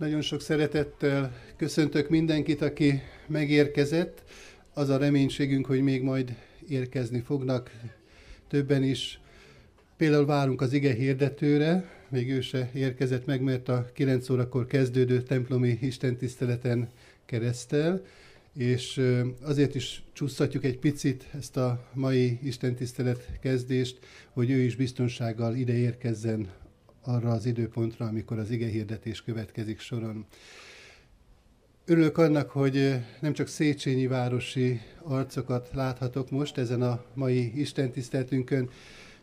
Nagyon sok szeretettel köszöntök mindenkit, aki megérkezett. Az a reménységünk, hogy még majd érkezni fognak többen is. Például várunk az ige hirdetőre, még ő se érkezett meg, mert a 9 órakor kezdődő templomi istentiszteleten keresztel, és azért is csúsztatjuk egy picit ezt a mai istentisztelet kezdést, hogy ő is biztonsággal ide érkezzen arra az időpontra, amikor az ige hirdetés következik soron. Örülök annak, hogy nem csak Széchenyi városi arcokat láthatok most ezen a mai istentiszteltünkön.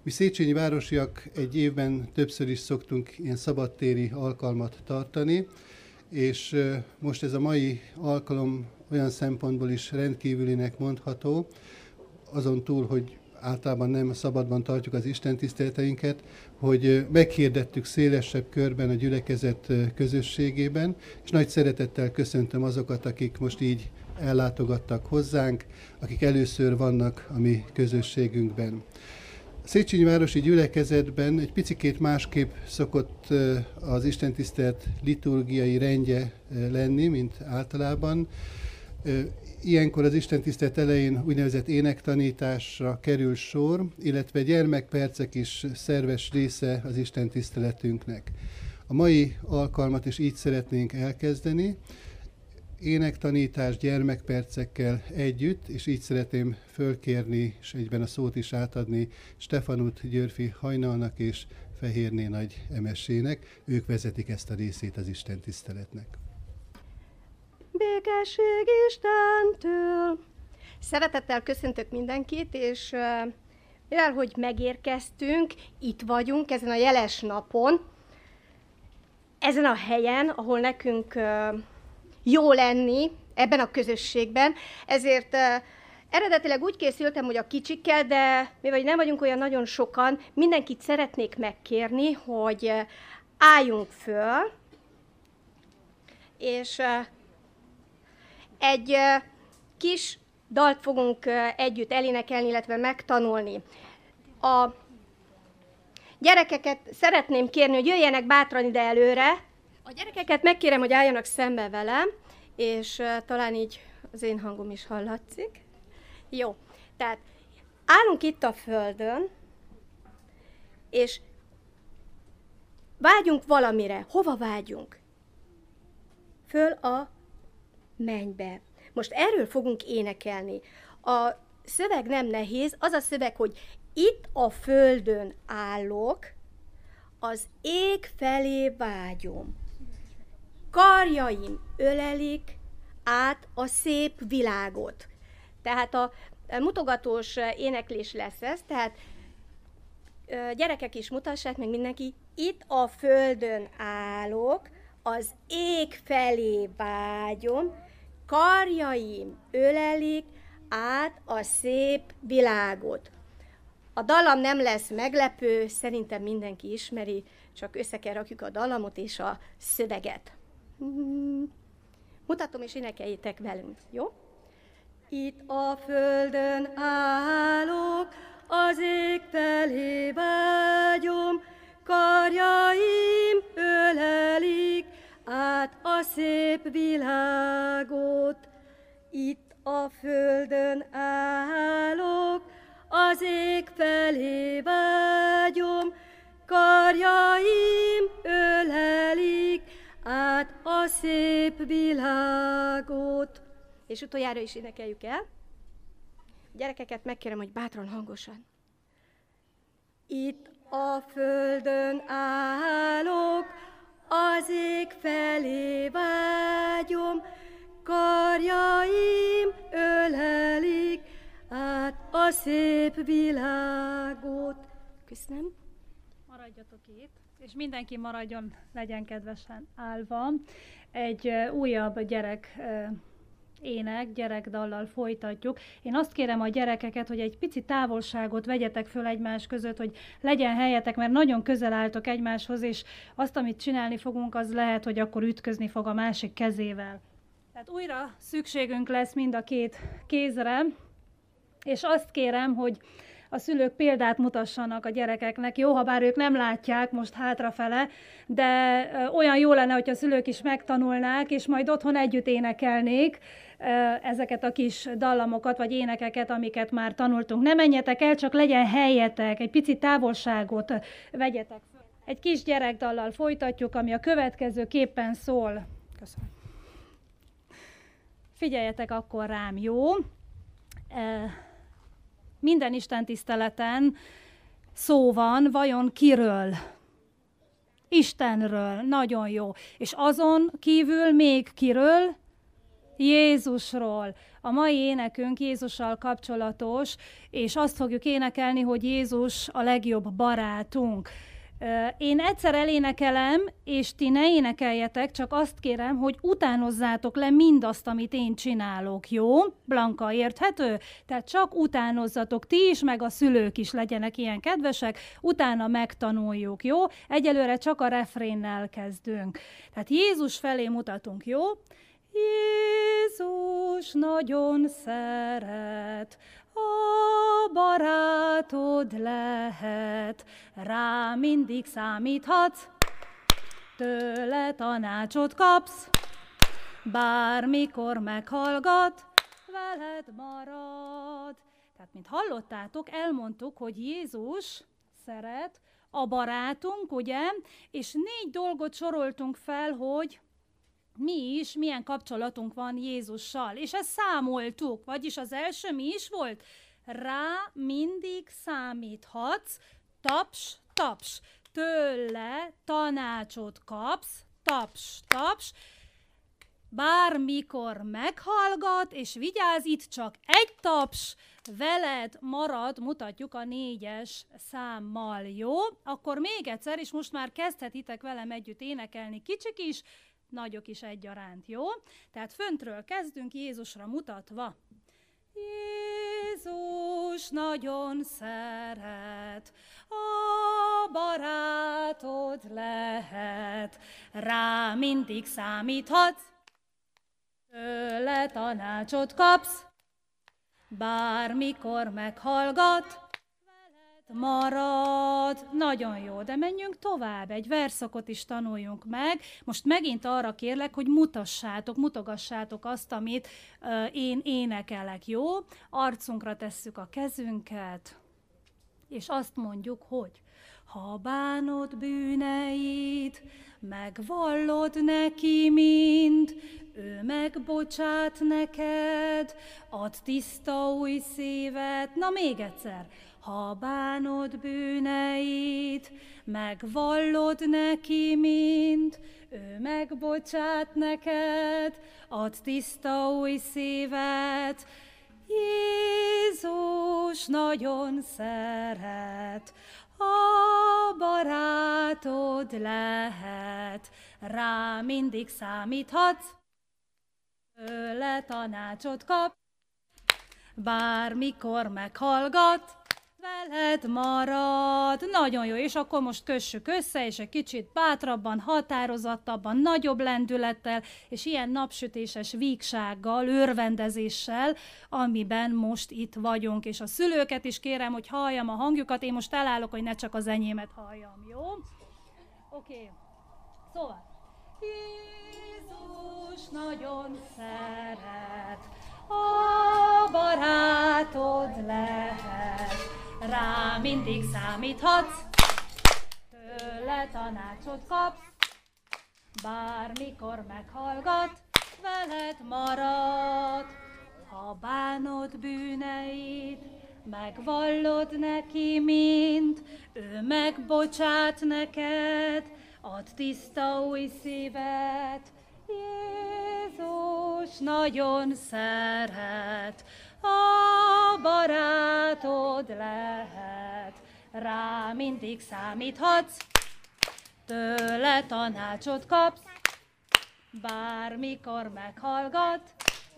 Mi Széchenyi városiak egy évben többször is szoktunk ilyen szabadtéri alkalmat tartani, és most ez a mai alkalom olyan szempontból is rendkívülinek mondható, azon túl, hogy általában nem szabadban tartjuk az Isten tiszteleteinket, hogy meghirdettük szélesebb körben a gyülekezet közösségében, és nagy szeretettel köszöntöm azokat, akik most így ellátogattak hozzánk, akik először vannak a mi közösségünkben. A Széchenyi Városi Gyülekezetben egy picikét másképp szokott az istentisztelt liturgiai rendje lenni, mint általában. Ilyenkor az Isten tisztelt elején úgynevezett énektanításra kerül sor, illetve gyermekpercek is szerves része az Isten tiszteletünknek. A mai alkalmat is így szeretnénk elkezdeni, énektanítás gyermekpercekkel együtt, és így szeretném fölkérni, és egyben a szót is átadni Stefanut Györfi Hajnalnak és Fehérné Nagy Emesének. Ők vezetik ezt a részét az Isten tiszteletnek békesség Istentől. Szeretettel köszöntök mindenkit, és mivel hogy megérkeztünk, itt vagyunk ezen a jeles napon, ezen a helyen, ahol nekünk jó lenni, ebben a közösségben, ezért Eredetileg úgy készültem, hogy a kicsikkel, de mivel nem vagyunk olyan nagyon sokan, mindenkit szeretnék megkérni, hogy álljunk föl, és egy kis dalt fogunk együtt elénekelni, illetve megtanulni. A gyerekeket szeretném kérni, hogy jöjjenek bátran ide előre. A gyerekeket megkérem, hogy álljanak szembe velem, és talán így az én hangom is hallatszik. Jó, tehát állunk itt a földön, és vágyunk valamire. Hova vágyunk? Föl a mennybe. Most erről fogunk énekelni. A szöveg nem nehéz, az a szöveg, hogy itt a földön állok, az ég felé vágyom. Karjaim ölelik át a szép világot. Tehát a mutogatós éneklés lesz ez, tehát gyerekek is mutassák meg mindenki, itt a földön állok, az ég felé vágyom, karjaim ölelik át a szép világot. A dalam nem lesz meglepő, szerintem mindenki ismeri, csak össze kell rakjuk a dalamot és a szöveget. Mutatom és énekeljétek velünk, jó? Itt a földön állok, az ég felé vágyom, karjaim ölelik, át a szép világot. Itt a földön állok, az ég felé vágyom, karjaim ölelik át a szép világot. És utoljára is énekeljük el. Gyerekeket megkérem, hogy bátran hangosan. Itt a földön állok, az ég felé vágyom, karjaim ölelik át a szép világot. Köszönöm. Maradjatok itt, és mindenki maradjon, legyen kedvesen állva. Egy újabb gyerek ének, gyerekdallal folytatjuk. Én azt kérem a gyerekeket, hogy egy pici távolságot vegyetek föl egymás között, hogy legyen helyetek, mert nagyon közel álltok egymáshoz, és azt, amit csinálni fogunk, az lehet, hogy akkor ütközni fog a másik kezével. Tehát újra szükségünk lesz mind a két kézre, és azt kérem, hogy a szülők példát mutassanak a gyerekeknek, jó, ha bár ők nem látják most hátrafele, de olyan jó lenne, hogy a szülők is megtanulnák, és majd otthon együtt énekelnék ezeket a kis dallamokat, vagy énekeket, amiket már tanultunk. Ne menjetek el, csak legyen helyetek, egy pici távolságot vegyetek Egy kis gyerekdallal folytatjuk, ami a következő képen szól. Köszönöm. Figyeljetek akkor rám, jó? Minden Isten tiszteleten szó van, vajon kiről? Istenről, nagyon jó. És azon kívül még kiről? Jézusról. A mai énekünk Jézussal kapcsolatos, és azt fogjuk énekelni, hogy Jézus a legjobb barátunk. Én egyszer elénekelem, és ti ne énekeljetek, csak azt kérem, hogy utánozzátok le mindazt, amit én csinálok, jó? Blanka, érthető? Tehát csak utánozzatok ti is, meg a szülők is legyenek ilyen kedvesek, utána megtanuljuk, jó? Egyelőre csak a refrénnel kezdünk. Tehát Jézus felé mutatunk, jó? Jézus nagyon szeret, a barátod lehet, rá mindig számíthatsz, tőle tanácsot kapsz, bármikor meghallgat, veled marad. Tehát, mint hallottátok, elmondtuk, hogy Jézus szeret, a barátunk, ugye? És négy dolgot soroltunk fel, hogy mi is, milyen kapcsolatunk van Jézussal. És ezt számoltuk, vagyis az első mi is volt? Rá mindig számíthatsz, taps, taps, tőle tanácsot kapsz, taps, taps, bármikor meghallgat, és vigyázz, itt csak egy taps, veled marad, mutatjuk a négyes számmal, jó? Akkor még egyszer, és most már kezdhetitek velem együtt énekelni kicsik is, nagyok is egyaránt, jó? Tehát föntről kezdünk Jézusra mutatva. Jézus nagyon szeret, a barátod lehet, rá mindig számíthatsz, tőle tanácsot kapsz, bármikor meghallgat, marad. Nagyon jó, de menjünk tovább, egy verszakot is tanuljunk meg. Most megint arra kérlek, hogy mutassátok, mutogassátok azt, amit uh, én énekelek, jó? Arcunkra tesszük a kezünket, és azt mondjuk, hogy ha bánod bűneit, megvallod neki mind, ő megbocsát neked, ad tiszta új szívet. Na még egyszer, ha bánod bűneit, megvallod neki mind, ő megbocsát neked, ad tiszta új szívet. Jézus nagyon szeret, a barátod lehet, rá mindig számíthatsz, tőle tanácsot kap, bármikor meghallgat, veled marad. Nagyon jó, és akkor most kössük össze, és egy kicsit bátrabban, határozottabban, nagyobb lendülettel, és ilyen napsütéses vígsággal, örvendezéssel, amiben most itt vagyunk. És a szülőket is kérem, hogy halljam a hangjukat, én most elállok, hogy ne csak az enyémet halljam, jó? Oké. Okay. Szóval. Jézus nagyon szeret, a barátod lehet, rá mindig számíthatsz, tőle tanácsot kapsz, bármikor meghallgat, veled marad. Ha bánod bűneit, megvallod neki mind, ő megbocsát neked, ad tiszta új szívet. Jézus nagyon szeret, a barátod lehet, rá mindig számíthatsz, tőle tanácsot kapsz, bármikor meghallgat,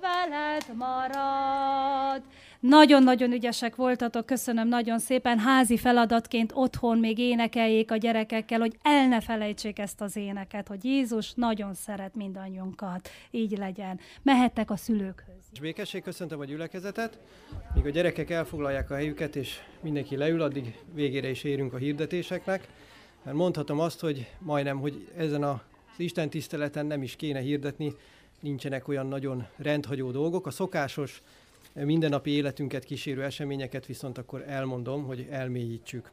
veled marad. Nagyon-nagyon ügyesek voltatok, köszönöm nagyon szépen. Házi feladatként otthon még énekeljék a gyerekekkel, hogy el ne felejtsék ezt az éneket, hogy Jézus nagyon szeret mindannyiunkat. Így legyen. Mehettek a szülőkhöz. Békesség köszöntöm a gyülekezetet. Míg a gyerekek elfoglalják a helyüket, és mindenki leül, addig végére is érünk a hirdetéseknek. Mert mondhatom azt, hogy majdnem, hogy ezen az Isten tiszteleten nem is kéne hirdetni, nincsenek olyan nagyon rendhagyó dolgok. A szokásos mindennapi életünket kísérő eseményeket viszont akkor elmondom, hogy elmélyítsük.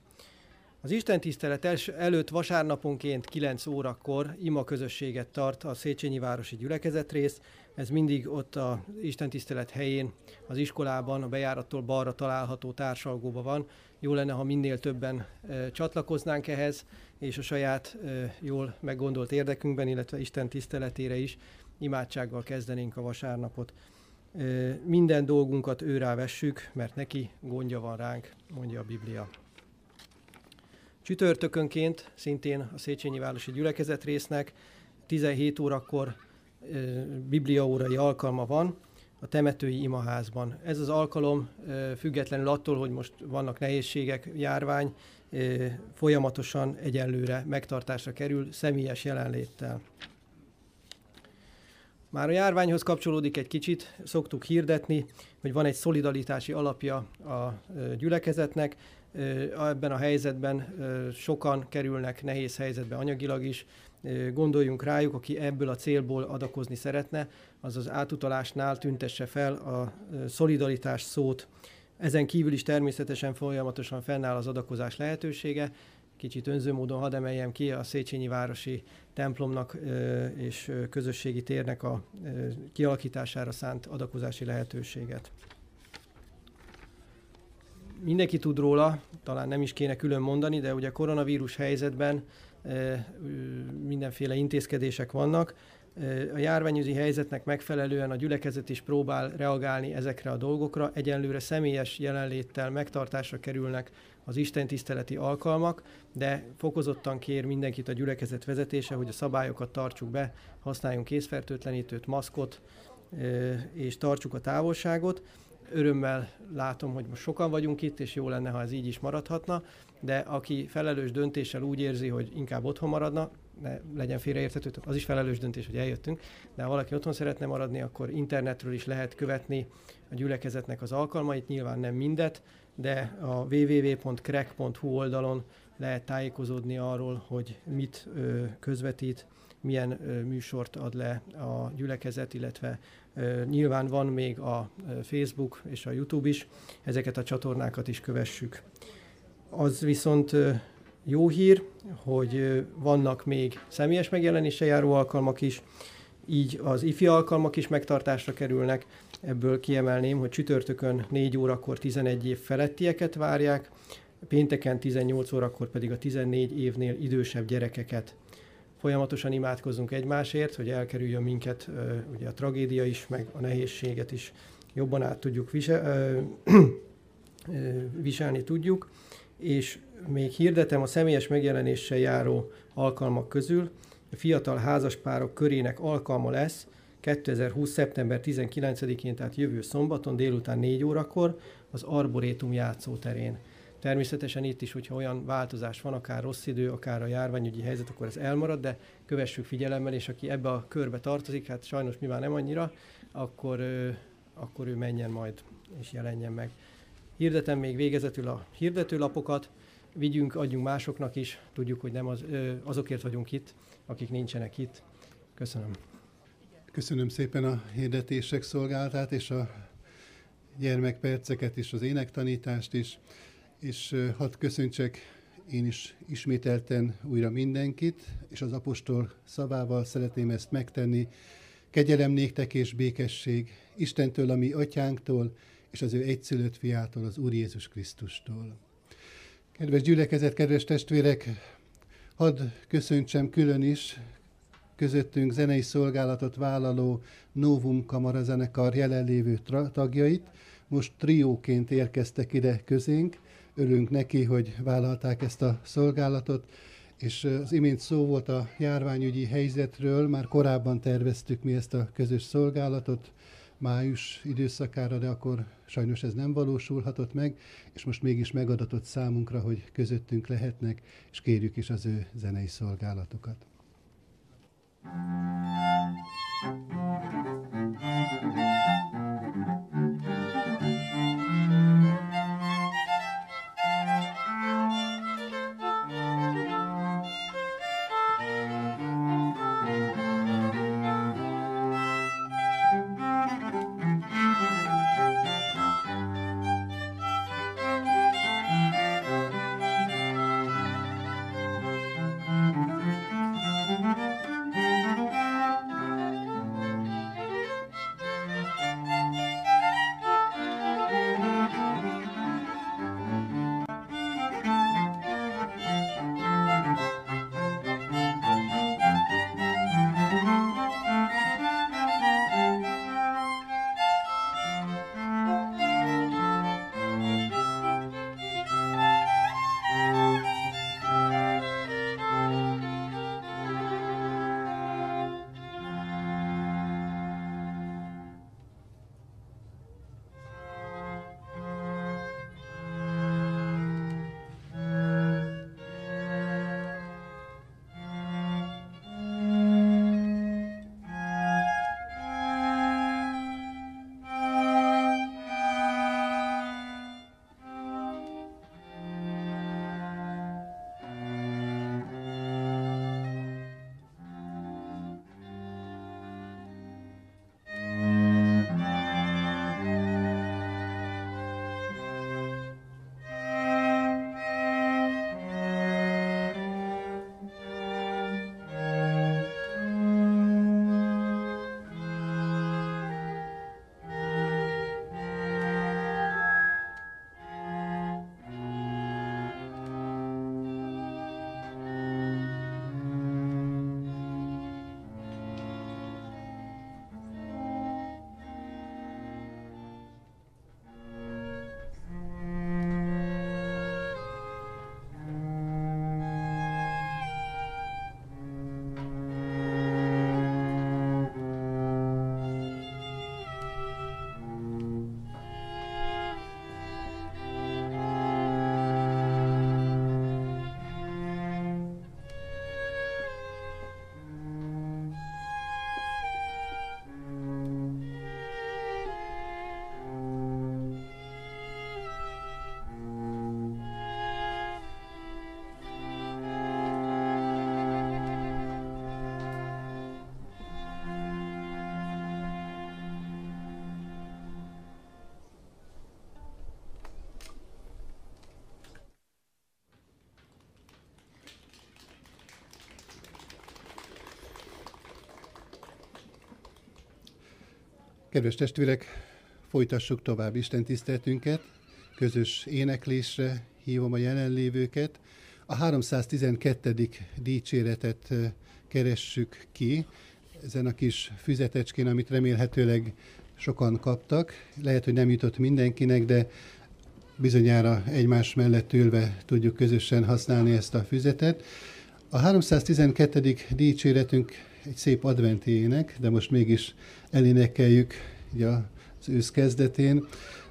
Az Isten tisztelet előtt vasárnaponként 9 órakor ima közösséget tart a Széchenyi Városi Gyülekezetrész. Ez mindig ott a Isten tisztelet helyén, az iskolában, a bejárattól balra található társalgóban van. Jó lenne, ha minél többen e, csatlakoznánk ehhez, és a saját e, jól meggondolt érdekünkben, illetve Isten tiszteletére is imádsággal kezdenénk a vasárnapot. Minden dolgunkat őrá vessük, mert neki gondja van ránk, mondja a Biblia. Csütörtökönként szintén a Széchenyi Városi Gyülekezet résznek 17 órakor bibliaórai alkalma van a temetői imaházban. Ez az alkalom függetlenül attól, hogy most vannak nehézségek, járvány, folyamatosan egyenlőre megtartásra kerül személyes jelenléttel. Már a járványhoz kapcsolódik egy kicsit, szoktuk hirdetni, hogy van egy szolidaritási alapja a gyülekezetnek. Ebben a helyzetben sokan kerülnek nehéz helyzetbe anyagilag is. Gondoljunk rájuk, aki ebből a célból adakozni szeretne, az az átutalásnál tüntesse fel a szolidaritás szót. Ezen kívül is természetesen folyamatosan fennáll az adakozás lehetősége, kicsit önző módon hadd emeljem ki a Széchenyi Városi templomnak és közösségi térnek a kialakítására szánt adakozási lehetőséget. Mindenki tud róla, talán nem is kéne külön mondani, de ugye koronavírus helyzetben mindenféle intézkedések vannak. A járványügyi helyzetnek megfelelően a gyülekezet is próbál reagálni ezekre a dolgokra. Egyenlőre személyes jelenléttel megtartásra kerülnek az Isten tiszteleti alkalmak, de fokozottan kér mindenkit a gyülekezet vezetése, hogy a szabályokat tartsuk be, használjunk készfertőtlenítőt, maszkot, és tartsuk a távolságot. Örömmel látom, hogy most sokan vagyunk itt, és jó lenne, ha ez így is maradhatna, de aki felelős döntéssel úgy érzi, hogy inkább otthon maradna, ne legyen félreérthető, az is felelős döntés, hogy eljöttünk, de ha valaki otthon szeretne maradni, akkor internetről is lehet követni a gyülekezetnek az alkalmait, nyilván nem mindet, de a www.crack.hu oldalon lehet tájékozódni arról, hogy mit ö, közvetít, milyen ö, műsort ad le a gyülekezet, illetve ö, nyilván van még a Facebook és a YouTube is, ezeket a csatornákat is kövessük. Az viszont jó hír, hogy vannak még személyes megjelenése járó alkalmak is, így az ifi alkalmak is megtartásra kerülnek, Ebből kiemelném, hogy csütörtökön 4 órakor 11 év felettieket várják, pénteken 18 órakor pedig a 14 évnél idősebb gyerekeket. Folyamatosan imádkozunk egymásért, hogy elkerüljön minket ugye a tragédia is, meg a nehézséget is jobban át tudjuk visel, viselni tudjuk, és még hirdetem a személyes megjelenéssel járó alkalmak közül, a fiatal házaspárok körének alkalma lesz 2020. szeptember 19-én, tehát jövő szombaton délután 4 órakor az Arborétum játszóterén. Természetesen itt is, hogyha olyan változás van, akár rossz idő, akár a járványügyi helyzet, akkor ez elmarad, de kövessük figyelemmel, és aki ebbe a körbe tartozik, hát sajnos mi már nem annyira, akkor, akkor ő menjen majd és jelenjen meg. Hirdetem még végezetül a hirdetőlapokat, vigyünk, adjunk másoknak is, tudjuk, hogy nem az, azokért vagyunk itt, akik nincsenek itt. Köszönöm. Köszönöm szépen a hirdetések szolgálatát, és a gyermekperceket, és az énektanítást is, és hadd köszöntsek én is ismételten újra mindenkit, és az apostol szavával szeretném ezt megtenni. Kegyelem néktek és békesség Istentől, a mi atyánktól, és az ő egyszülött fiától, az Úr Jézus Krisztustól. Kedves gyülekezet, kedves testvérek, hadd köszöntsem külön is közöttünk zenei szolgálatot vállaló Novum Kamara zenekar jelenlévő tagjait. Most trióként érkeztek ide közénk. Örülünk neki, hogy vállalták ezt a szolgálatot, és az imént szó volt a járványügyi helyzetről, már korábban terveztük mi ezt a közös szolgálatot, május időszakára, de akkor sajnos ez nem valósulhatott meg, és most mégis megadatott számunkra, hogy közöttünk lehetnek, és kérjük is az ő zenei szolgálatokat. Thank you. Kedves testvérek, folytassuk tovább Isten tiszteltünket, közös éneklésre hívom a jelenlévőket. A 312. dicséretet keressük ki, ezen a kis füzetecskén, amit remélhetőleg sokan kaptak. Lehet, hogy nem jutott mindenkinek, de bizonyára egymás mellett ülve tudjuk közösen használni ezt a füzetet. A 312. dicséretünk egy szép adventi ének, de most mégis elénekeljük ugye az ősz kezdetén,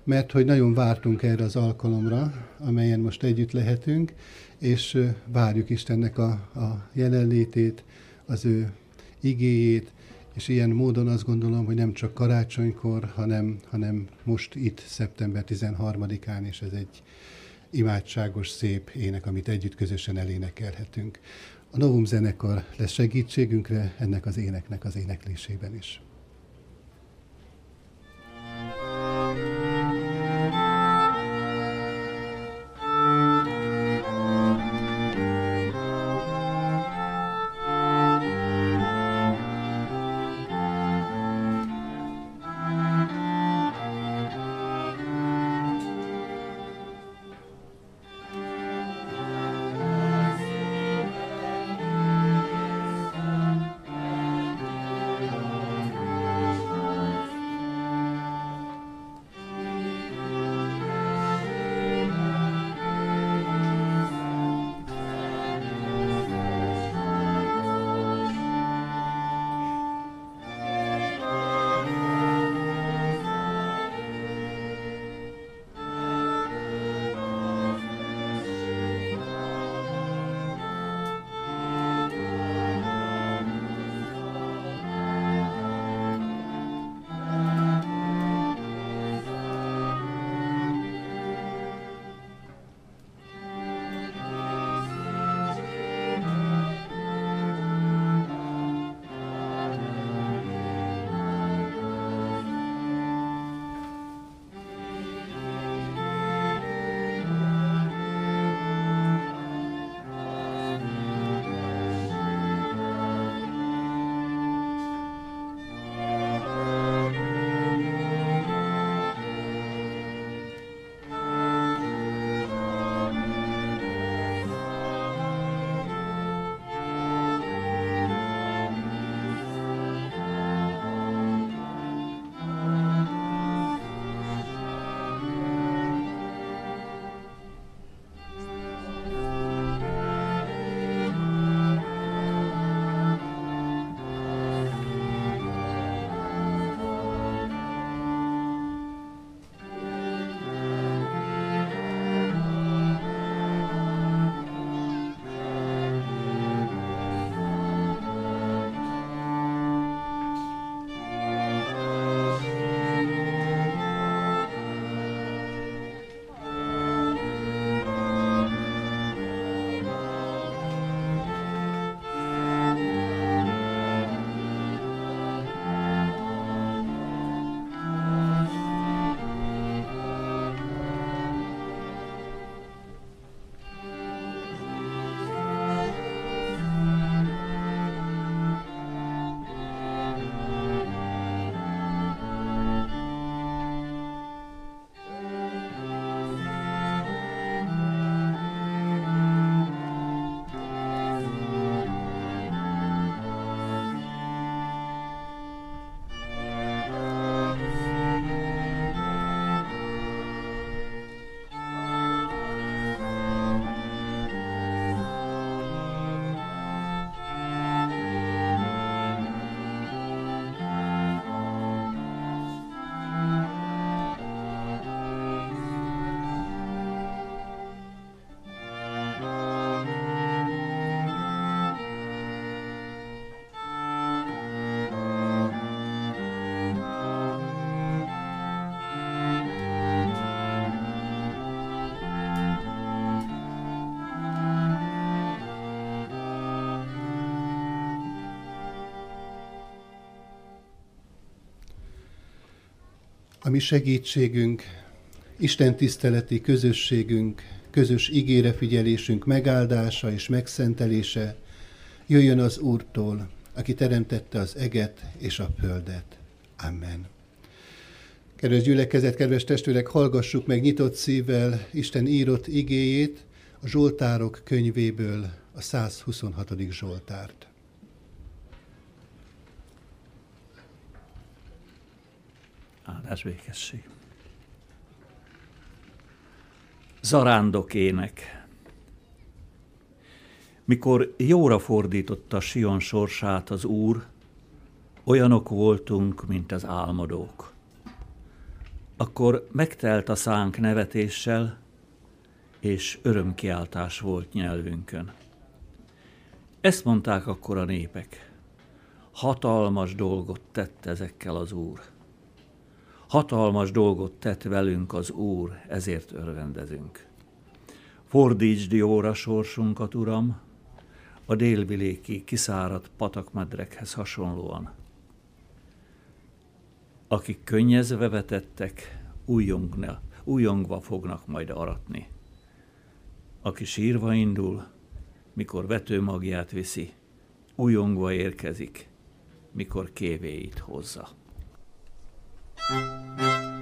mert hogy nagyon vártunk erre az alkalomra, amelyen most együtt lehetünk, és várjuk Istennek a, a jelenlétét, az ő igéjét, és ilyen módon azt gondolom, hogy nem csak karácsonykor, hanem, hanem most itt, szeptember 13-án, és ez egy imádságos, szép ének, amit együtt közösen elénekelhetünk. A Novum zenekar lesz segítségünkre ennek az éneknek az éneklésében is. A mi segítségünk, Isten tiszteleti közösségünk, közös ígére figyelésünk megáldása és megszentelése jöjjön az Úrtól, aki teremtette az eget és a földet. Amen. Kedves gyülekezet, kedves testvérek, hallgassuk meg nyitott szívvel Isten írott igéjét a Zsoltárok könyvéből, a 126. Zsoltárt. Áldás végesség. Zarándok ének. Mikor jóra fordította Sion sorsát az Úr, olyanok voltunk, mint az álmodók. Akkor megtelt a szánk nevetéssel, és örömkiáltás volt nyelvünkön. Ezt mondták akkor a népek. Hatalmas dolgot tett ezekkel az Úr. Hatalmas dolgot tett velünk az Úr, ezért örvendezünk. Fordítsd jóra sorsunkat, Uram, a délviléki kiszáradt patakmedrekhez hasonlóan. Akik könnyezve vetettek, újongna, újongva fognak majd aratni. Aki sírva indul, mikor vetőmagját viszi, újongva érkezik, mikor kévéit hozza. Thank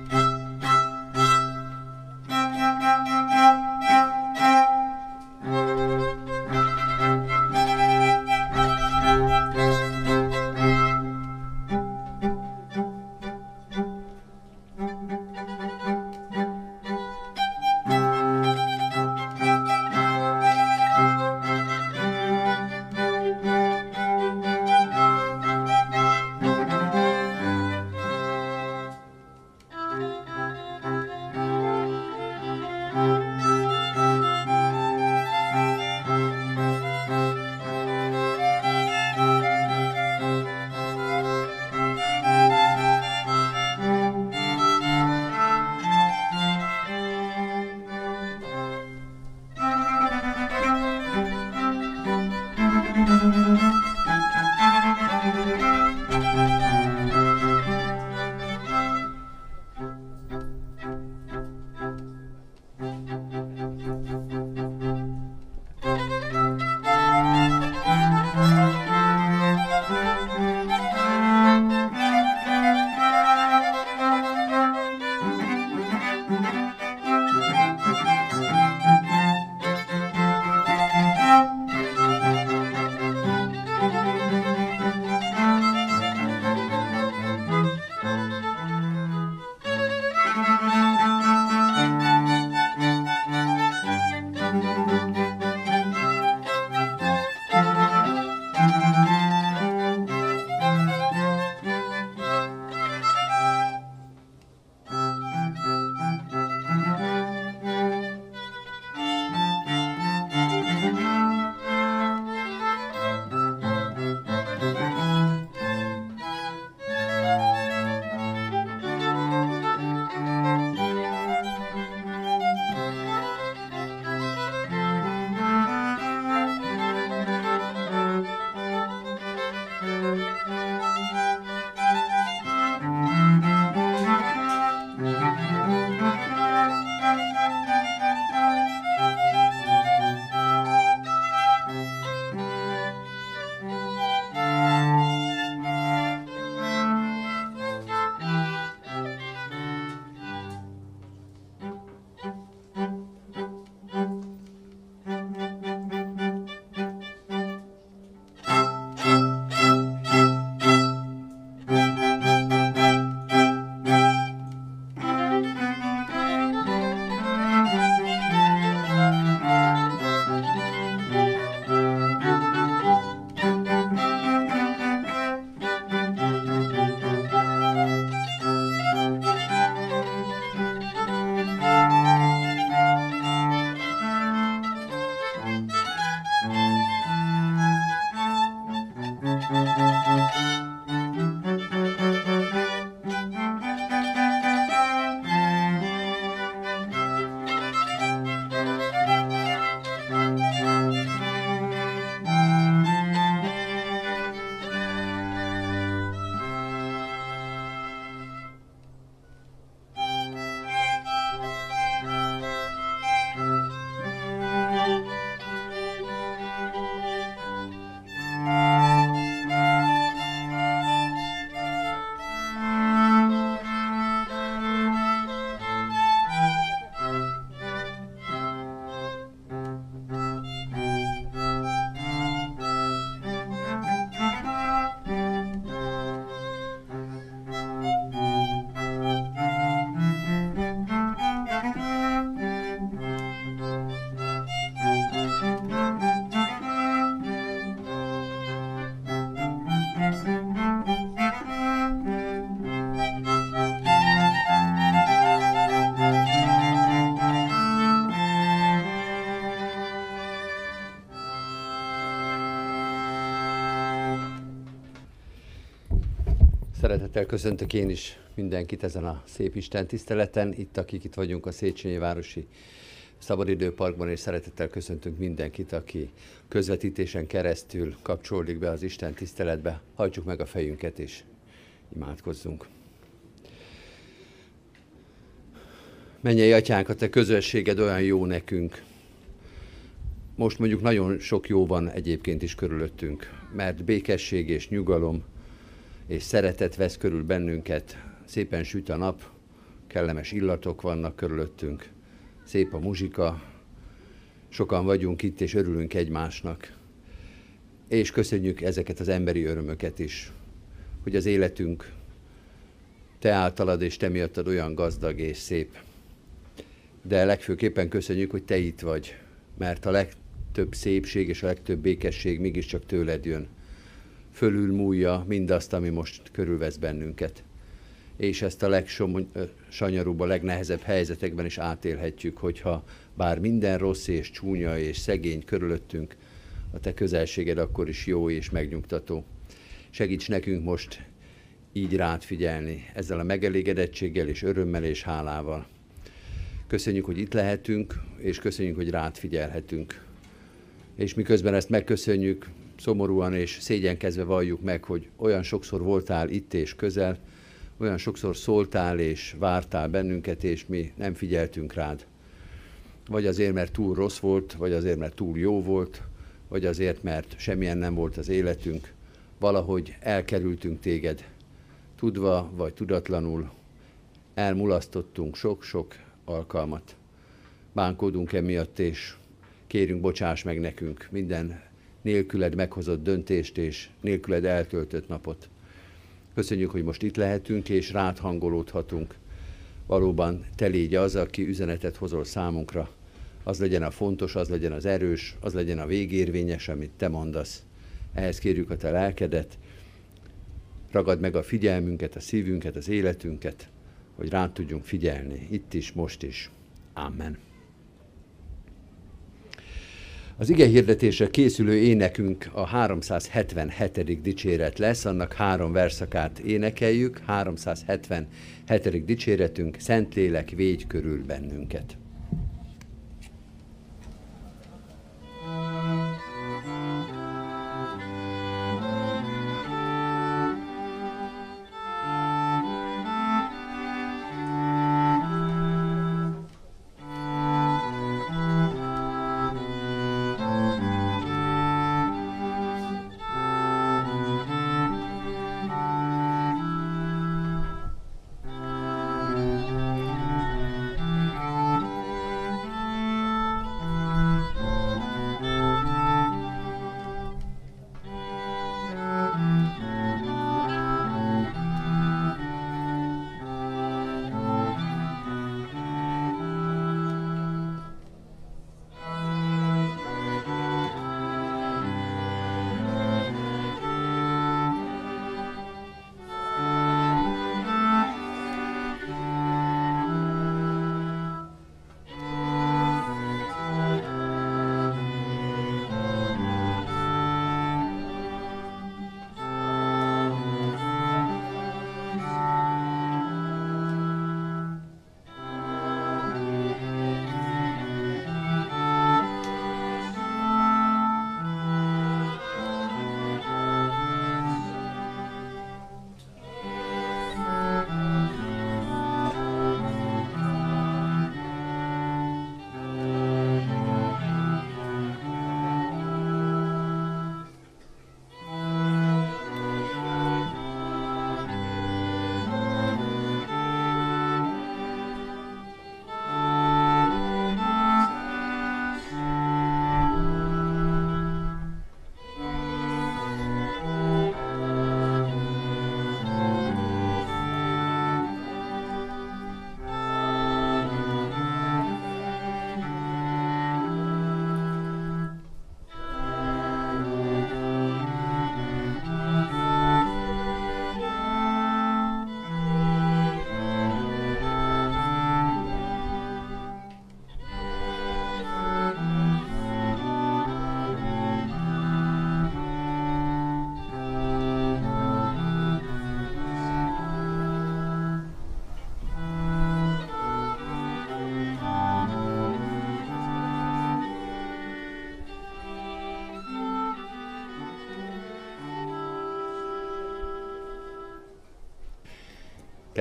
Szeretettel köszöntök én is mindenkit ezen a szép Isten tiszteleten, itt akik itt vagyunk a Széchenyi Városi Szabadidőparkban, és szeretettel köszöntünk mindenkit, aki közvetítésen keresztül kapcsolódik be az Isten tiszteletbe. Hajtsuk meg a fejünket és imádkozzunk. Menjei atyánk, a te közösséged olyan jó nekünk. Most mondjuk nagyon sok jó van egyébként is körülöttünk, mert békesség és nyugalom és szeretet vesz körül bennünket. Szépen süt a nap, kellemes illatok vannak körülöttünk, szép a muzsika, sokan vagyunk itt és örülünk egymásnak. És köszönjük ezeket az emberi örömöket is, hogy az életünk te általad és te miattad olyan gazdag és szép de legfőképpen köszönjük, hogy te itt vagy, mert a legtöbb szépség és a legtöbb békesség mégiscsak tőled jön. Fölülmúlja mindazt, ami most körülvesz bennünket. És ezt a legsanyarúbb, a legnehezebb helyzetekben is átélhetjük, hogyha bár minden rossz és csúnya és szegény körülöttünk, a te közelséged akkor is jó és megnyugtató. Segíts nekünk most így rád figyelni, ezzel a megelégedettséggel és örömmel és hálával. Köszönjük, hogy itt lehetünk, és köszönjük, hogy rád figyelhetünk. És miközben ezt megköszönjük, szomorúan és szégyenkezve valljuk meg, hogy olyan sokszor voltál itt és közel, olyan sokszor szóltál és vártál bennünket, és mi nem figyeltünk rád. Vagy azért, mert túl rossz volt, vagy azért, mert túl jó volt, vagy azért, mert semmilyen nem volt az életünk. Valahogy elkerültünk téged, tudva vagy tudatlanul, elmulasztottunk sok-sok alkalmat. Bánkódunk emiatt, és kérünk, bocsáss meg nekünk minden nélküled meghozott döntést és nélküled eltöltött napot. Köszönjük, hogy most itt lehetünk, és rád hangolódhatunk. Valóban te légy az, aki üzenetet hozol számunkra. Az legyen a fontos, az legyen az erős, az legyen a végérvényes, amit te mondasz. Ehhez kérjük a te lelkedet. Ragad meg a figyelmünket, a szívünket, az életünket hogy rá tudjunk figyelni, itt is, most is. Amen. Az ige hirdetésre készülő énekünk a 377. dicséret lesz, annak három verszakát énekeljük, 377. dicséretünk, Szentlélek végy körül bennünket.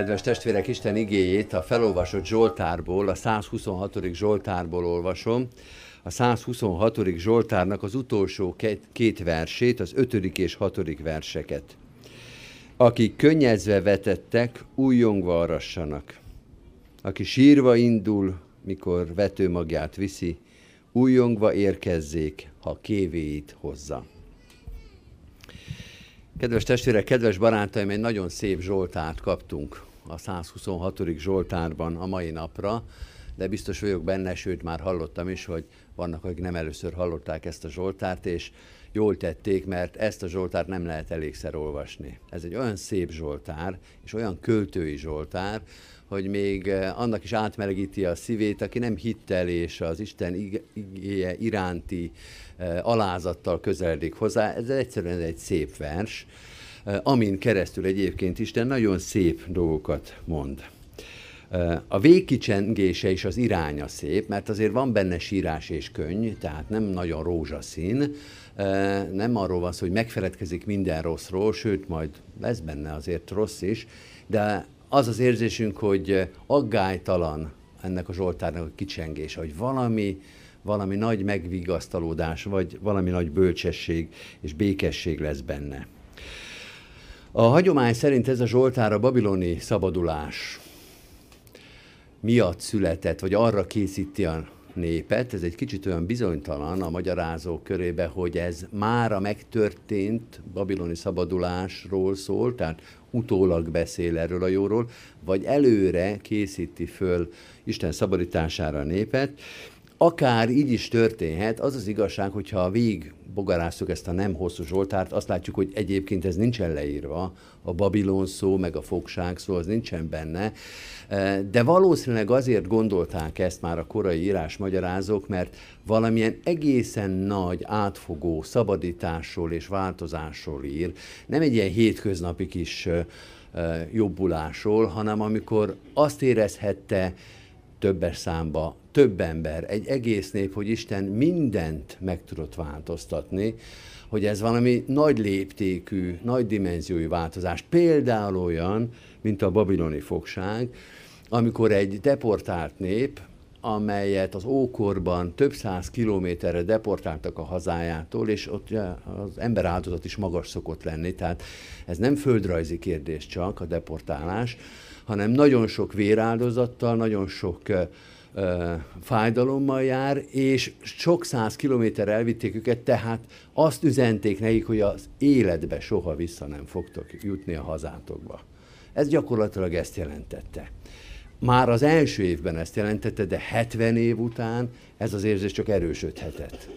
Kedves testvérek, Isten igéjét a felolvasott Zsoltárból, a 126. Zsoltárból olvasom. A 126. Zsoltárnak az utolsó két versét, az 5. és 6. verseket. Akik könnyezve vetettek, újongva arassanak. Aki sírva indul, mikor vetőmagját viszi, újongva érkezzék, ha kévéit hozza. Kedves testvérek, kedves barátaim, egy nagyon szép Zsoltárt kaptunk a 126. Zsoltárban a mai napra, de biztos vagyok benne, sőt már hallottam is, hogy vannak, akik nem először hallották ezt a Zsoltárt, és jól tették, mert ezt a Zsoltárt nem lehet elégszer olvasni. Ez egy olyan szép Zsoltár, és olyan költői Zsoltár, hogy még eh, annak is átmelegíti a szívét, aki nem hittel és az Isten igéje iránti eh, alázattal közeledik hozzá. Ez egyszerűen egy szép vers, amin keresztül egyébként Isten nagyon szép dolgokat mond. A végkicsengése is az iránya szép, mert azért van benne sírás és könny, tehát nem nagyon rózsaszín, nem arról van szó, hogy megfeledkezik minden rosszról, sőt, majd lesz benne azért rossz is, de az az érzésünk, hogy aggálytalan ennek a Zsoltárnak a kicsengése, hogy valami, valami nagy megvigasztalódás, vagy valami nagy bölcsesség és békesség lesz benne. A hagyomány szerint ez a Zsoltár a babiloni szabadulás miatt született, vagy arra készíti a népet. Ez egy kicsit olyan bizonytalan a magyarázók körébe, hogy ez mára megtörtént babiloni szabadulásról szól, tehát utólag beszél erről a jóról, vagy előre készíti föl Isten szabadítására a népet. Akár így is történhet, az az igazság, hogyha a vég bogarászok ezt a nem hosszú Zsoltárt, azt látjuk, hogy egyébként ez nincsen leírva, a Babilon szó, meg a fogság szó, az nincsen benne, de valószínűleg azért gondolták ezt már a korai írás magyarázók, mert valamilyen egészen nagy, átfogó szabadításról és változásról ír, nem egy ilyen hétköznapi kis jobbulásról, hanem amikor azt érezhette többes számba több ember, egy egész nép, hogy Isten mindent meg tudott változtatni, hogy ez valami nagy léptékű, nagy dimenziói változás. Például olyan, mint a babiloni fogság, amikor egy deportált nép, amelyet az ókorban több száz kilométerre deportáltak a hazájától, és ott az ember áldozat is magas szokott lenni, tehát ez nem földrajzi kérdés csak a deportálás, hanem nagyon sok véráldozattal, nagyon sok fájdalommal jár, és sok száz kilométer elvitték őket, tehát azt üzenték nekik, hogy az életbe soha vissza nem fogtok jutni a hazátokba. Ez gyakorlatilag ezt jelentette. Már az első évben ezt jelentette, de 70 év után ez az érzés csak erősödhetett.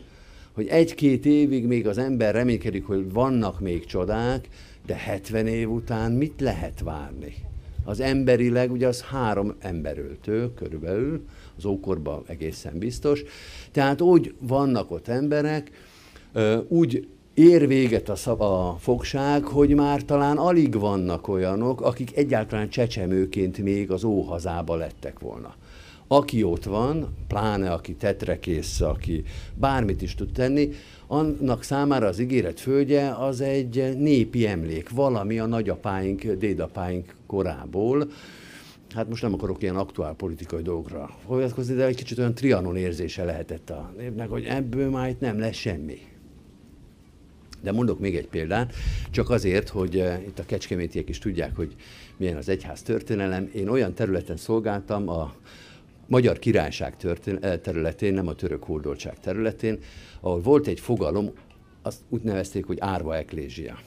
Hogy egy-két évig még az ember reménykedik, hogy vannak még csodák, de 70 év után mit lehet várni? Az emberileg, ugye az három emberöltő körülbelül, az ókorban egészen biztos. Tehát úgy vannak ott emberek, úgy ér véget a, szab- a fogság, hogy már talán alig vannak olyanok, akik egyáltalán csecsemőként még az óhazába lettek volna. Aki ott van, pláne aki tetrekész, aki bármit is tud tenni, annak számára az ígéret földje az egy népi emlék, valami a nagyapáink, dédapáink korából, hát most nem akarok ilyen aktuál politikai dolgokra fogyatkozni, de egy kicsit olyan trianon érzése lehetett a népnek, hogy ebből már itt nem lesz semmi. De mondok még egy példát, csak azért, hogy uh, itt a kecskemétiek is tudják, hogy milyen az egyház történelem. Én olyan területen szolgáltam, a Magyar Királyság történ- területén, nem a török hódoltság területén, ahol volt egy fogalom, azt úgy nevezték, hogy árva eklézsia.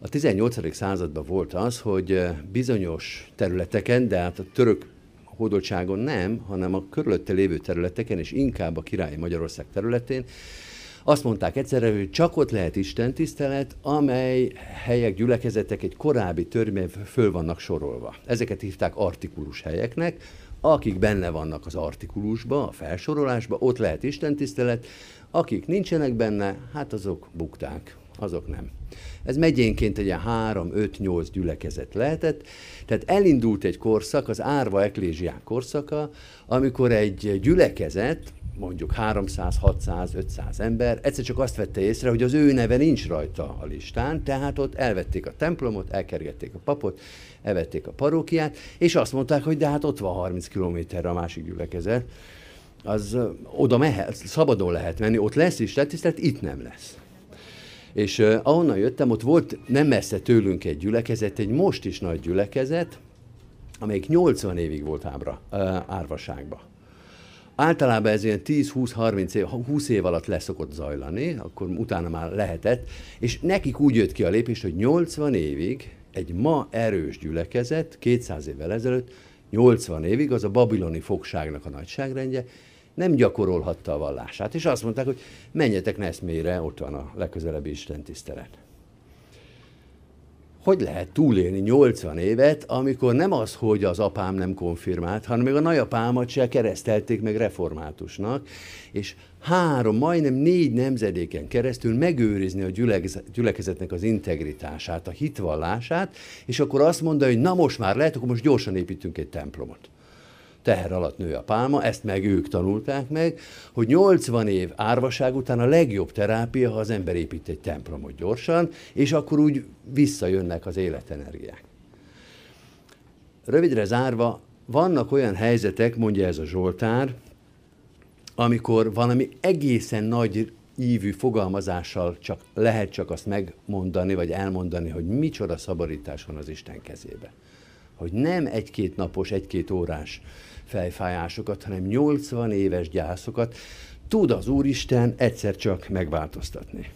A 18. században volt az, hogy bizonyos területeken, de hát a török hódoltságon nem, hanem a körülötte lévő területeken, és inkább a királyi Magyarország területén, azt mondták egyszerre, hogy csak ott lehet Isten tisztelet, amely helyek, gyülekezetek egy korábbi törvényben föl vannak sorolva. Ezeket hívták artikulus helyeknek, akik benne vannak az artikulusba, a felsorolásba, ott lehet Isten tisztelet, akik nincsenek benne, hát azok bukták, azok nem. Ez megyénként egy ilyen 3-5-8 gyülekezet lehetett, tehát elindult egy korszak, az árva eklésiák korszaka, amikor egy gyülekezet, mondjuk 300, 600, 500 ember, egyszer csak azt vette észre, hogy az ő neve nincs rajta a listán, tehát ott elvették a templomot, elkergették a papot, elvették a parókiát, és azt mondták, hogy de hát ott van 30 kilométerre a másik gyülekezet, az oda mehet, szabadon lehet menni, ott lesz is letisztelt, itt nem lesz. És uh, ahonnan jöttem, ott volt nem messze tőlünk egy gyülekezet, egy most is nagy gyülekezet, amelyik 80 évig volt ábra, uh, árvaságba. Általában ez ilyen 10-20-30 év, 20 év alatt leszokott zajlani, akkor utána már lehetett, és nekik úgy jött ki a lépés, hogy 80 évig egy ma erős gyülekezet, 200 évvel ezelőtt, 80 évig, az a babiloni fogságnak a nagyságrendje, nem gyakorolhatta a vallását. És azt mondták, hogy menjetek Neszmére, ott van a legközelebbi Isten tisztelet. Hogy lehet túlélni 80 évet, amikor nem az, hogy az apám nem konfirmált, hanem még a nagyapámat se keresztelték meg reformátusnak, és három, majdnem négy nemzedéken keresztül megőrizni a gyülekezetnek az integritását, a hitvallását, és akkor azt mondani, hogy na most már lehet, akkor most gyorsan építünk egy templomot teher alatt nő a pálma, ezt meg ők tanulták meg, hogy 80 év árvaság után a legjobb terápia, ha az ember épít egy templomot gyorsan, és akkor úgy visszajönnek az életenergiák. Rövidre zárva, vannak olyan helyzetek, mondja ez a Zsoltár, amikor valami egészen nagy ívű fogalmazással csak lehet csak azt megmondani, vagy elmondani, hogy micsoda szabadítás van az Isten kezébe. Hogy nem egy-két napos, egy-két órás fejfájásokat, hanem 80 éves gyászokat tud az Úristen egyszer csak megváltoztatni.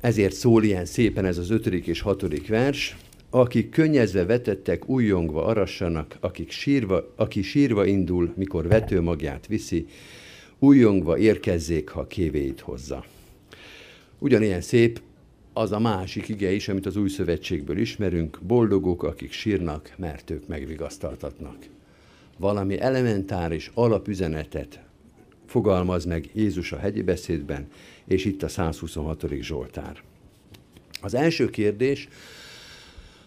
Ezért szól ilyen szépen ez az ötödik és hatodik vers, akik könnyezve vetettek, újjongva arassanak, akik sírva, aki sírva indul, mikor vetőmagját viszi, újjongva érkezzék, ha kévéit hozza. Ugyanilyen szép az a másik ige is, amit az új szövetségből ismerünk, boldogok, akik sírnak, mert ők megvigasztaltatnak valami elementáris alapüzenetet fogalmaz meg Jézus a hegyi beszédben, és itt a 126. Zsoltár. Az első kérdés,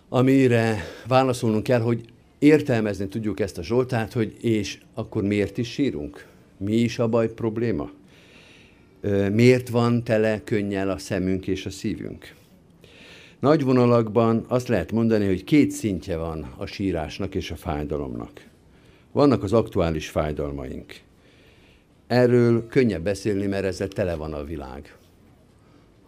amire válaszolnunk kell, hogy értelmezni tudjuk ezt a Zsoltárt, hogy és akkor miért is sírunk? Mi is a baj probléma? Miért van tele könnyel a szemünk és a szívünk? Nagy vonalakban azt lehet mondani, hogy két szintje van a sírásnak és a fájdalomnak. Vannak az aktuális fájdalmaink. Erről könnyebb beszélni, mert ezzel tele van a világ.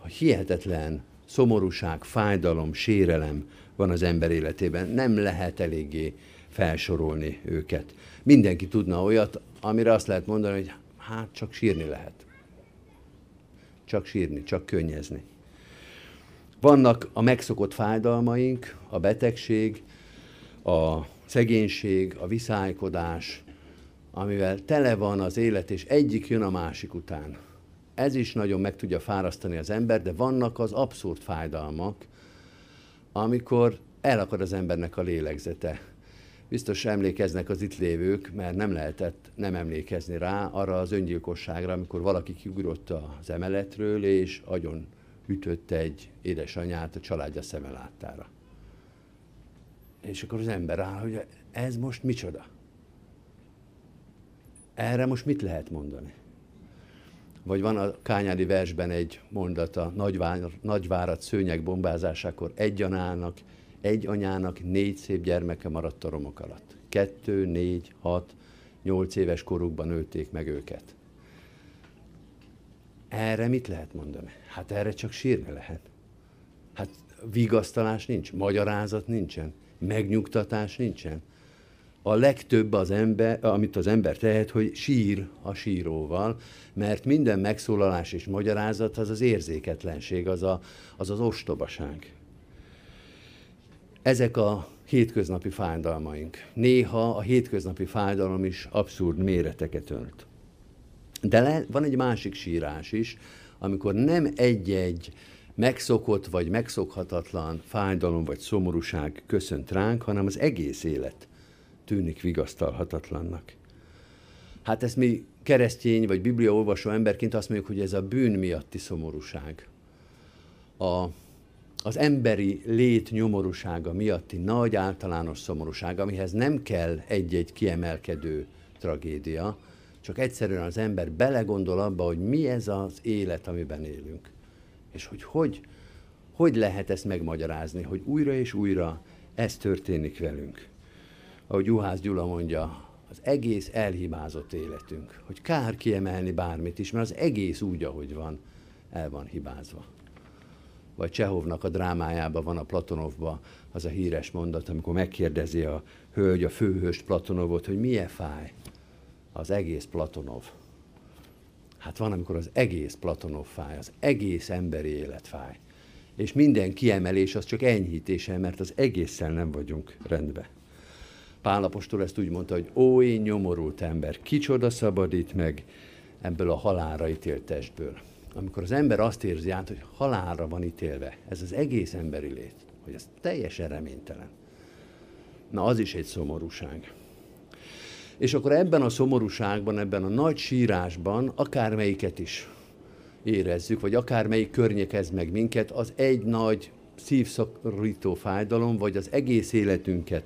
A hihetetlen szomorúság, fájdalom, sérelem van az ember életében. Nem lehet eléggé felsorolni őket. Mindenki tudna olyat, amire azt lehet mondani, hogy hát csak sírni lehet. Csak sírni, csak könnyezni. Vannak a megszokott fájdalmaink, a betegség, a szegénység, a viszálykodás, amivel tele van az élet, és egyik jön a másik után. Ez is nagyon meg tudja fárasztani az ember, de vannak az abszurd fájdalmak, amikor elakad az embernek a lélegzete. Biztos emlékeznek az itt lévők, mert nem lehetett nem emlékezni rá arra az öngyilkosságra, amikor valaki kiugrott az emeletről, és agyon ütötte egy édesanyját a családja szeme láttára. És akkor az ember áll, hogy ez most micsoda? Erre most mit lehet mondani? Vagy van a kányádi versben egy mondata, nagyvár, nagyvárat szőnyeg bombázásakor egy anyának, egy anyának négy szép gyermeke maradt a romok alatt. Kettő, négy, hat, nyolc éves korukban ölték meg őket. Erre mit lehet mondani? Hát erre csak sírni lehet. Hát vigasztalás nincs, magyarázat nincsen megnyugtatás nincsen. A legtöbb az ember, amit az ember tehet, hogy sír a síróval, mert minden megszólalás és magyarázat az az érzéketlenség, az a, az, az ostobaság. Ezek a hétköznapi fájdalmaink. Néha a hétköznapi fájdalom is abszurd méreteket ölt. De le, van egy másik sírás is, amikor nem egy-egy megszokott vagy megszokhatatlan fájdalom vagy szomorúság köszönt ránk, hanem az egész élet tűnik vigasztalhatatlannak. Hát ezt mi keresztény vagy bibliaolvasó emberként azt mondjuk, hogy ez a bűn miatti szomorúság. A, az emberi lét nyomorúsága miatti nagy általános szomorúság, amihez nem kell egy-egy kiemelkedő tragédia, Csak egyszerűen az ember belegondol abba, hogy mi ez az élet, amiben élünk. És hogy hogy, hogy lehet ezt megmagyarázni, hogy újra és újra ez történik velünk. Ahogy Juhász Gyula mondja, az egész elhibázott életünk. Hogy kár kiemelni bármit is, mert az egész úgy, ahogy van, el van hibázva. Vagy Csehovnak a drámájában van a Platonovban az a híres mondat, amikor megkérdezi a hölgy, a főhőst Platonovot, hogy milyen fáj az egész Platonov. Hát van, amikor az egész Platonov fáj, az egész emberi élet fáj. És minden kiemelés az csak enyhítése, mert az egésszel nem vagyunk rendben. Pálapostól ezt úgy mondta, hogy ó, én nyomorult ember, kicsoda szabadít meg ebből a halálra ítélt testből. Amikor az ember azt érzi át, hogy halálra van ítélve, ez az egész emberi lét, hogy ez teljesen reménytelen. Na, az is egy szomorúság. És akkor ebben a szomorúságban, ebben a nagy sírásban, akármelyiket is érezzük, vagy akármelyik környékez meg minket, az egy nagy szívszorító fájdalom, vagy az egész életünket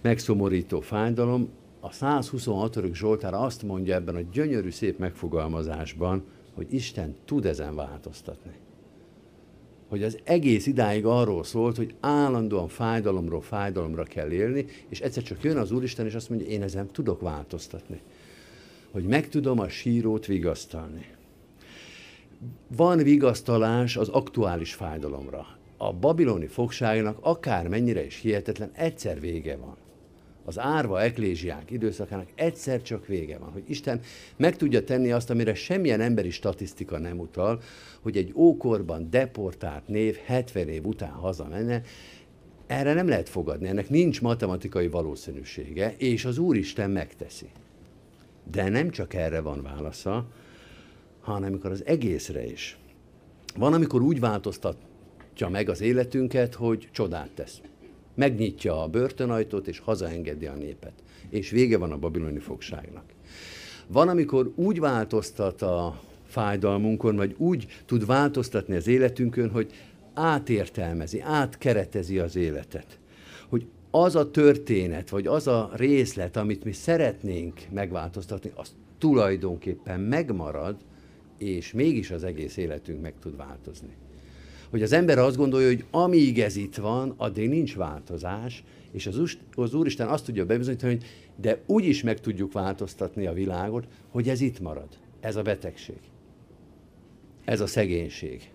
megszomorító fájdalom, a 126. Zsoltára azt mondja ebben a gyönyörű szép megfogalmazásban, hogy Isten tud ezen változtatni. Hogy az egész idáig arról szólt, hogy állandóan fájdalomról fájdalomra kell élni, és egyszer csak jön az Úristen, és azt mondja, én ezen tudok változtatni. Hogy meg tudom a sírót vigasztalni. Van vigasztalás az aktuális fájdalomra. A babiloni fogságnak akár mennyire is hihetetlen, egyszer vége van az árva eklésiák időszakának egyszer csak vége van, hogy Isten meg tudja tenni azt, amire semmilyen emberi statisztika nem utal, hogy egy ókorban deportált név 70 év után hazamenne, erre nem lehet fogadni, ennek nincs matematikai valószínűsége, és az Úristen megteszi. De nem csak erre van válasza, hanem amikor az egészre is. Van, amikor úgy változtatja meg az életünket, hogy csodát tesz megnyitja a börtönajtót, és hazaengedi a népet. És vége van a babiloni fogságnak. Van, amikor úgy változtat a fájdalmunkon, vagy úgy tud változtatni az életünkön, hogy átértelmezi, átkeretezi az életet. Hogy az a történet, vagy az a részlet, amit mi szeretnénk megváltoztatni, az tulajdonképpen megmarad, és mégis az egész életünk meg tud változni hogy az ember azt gondolja, hogy amíg ez itt van, addig nincs változás, és az, az Úristen azt tudja bebizonyítani, hogy de úgy is meg tudjuk változtatni a világot, hogy ez itt marad. Ez a betegség. Ez a szegénység.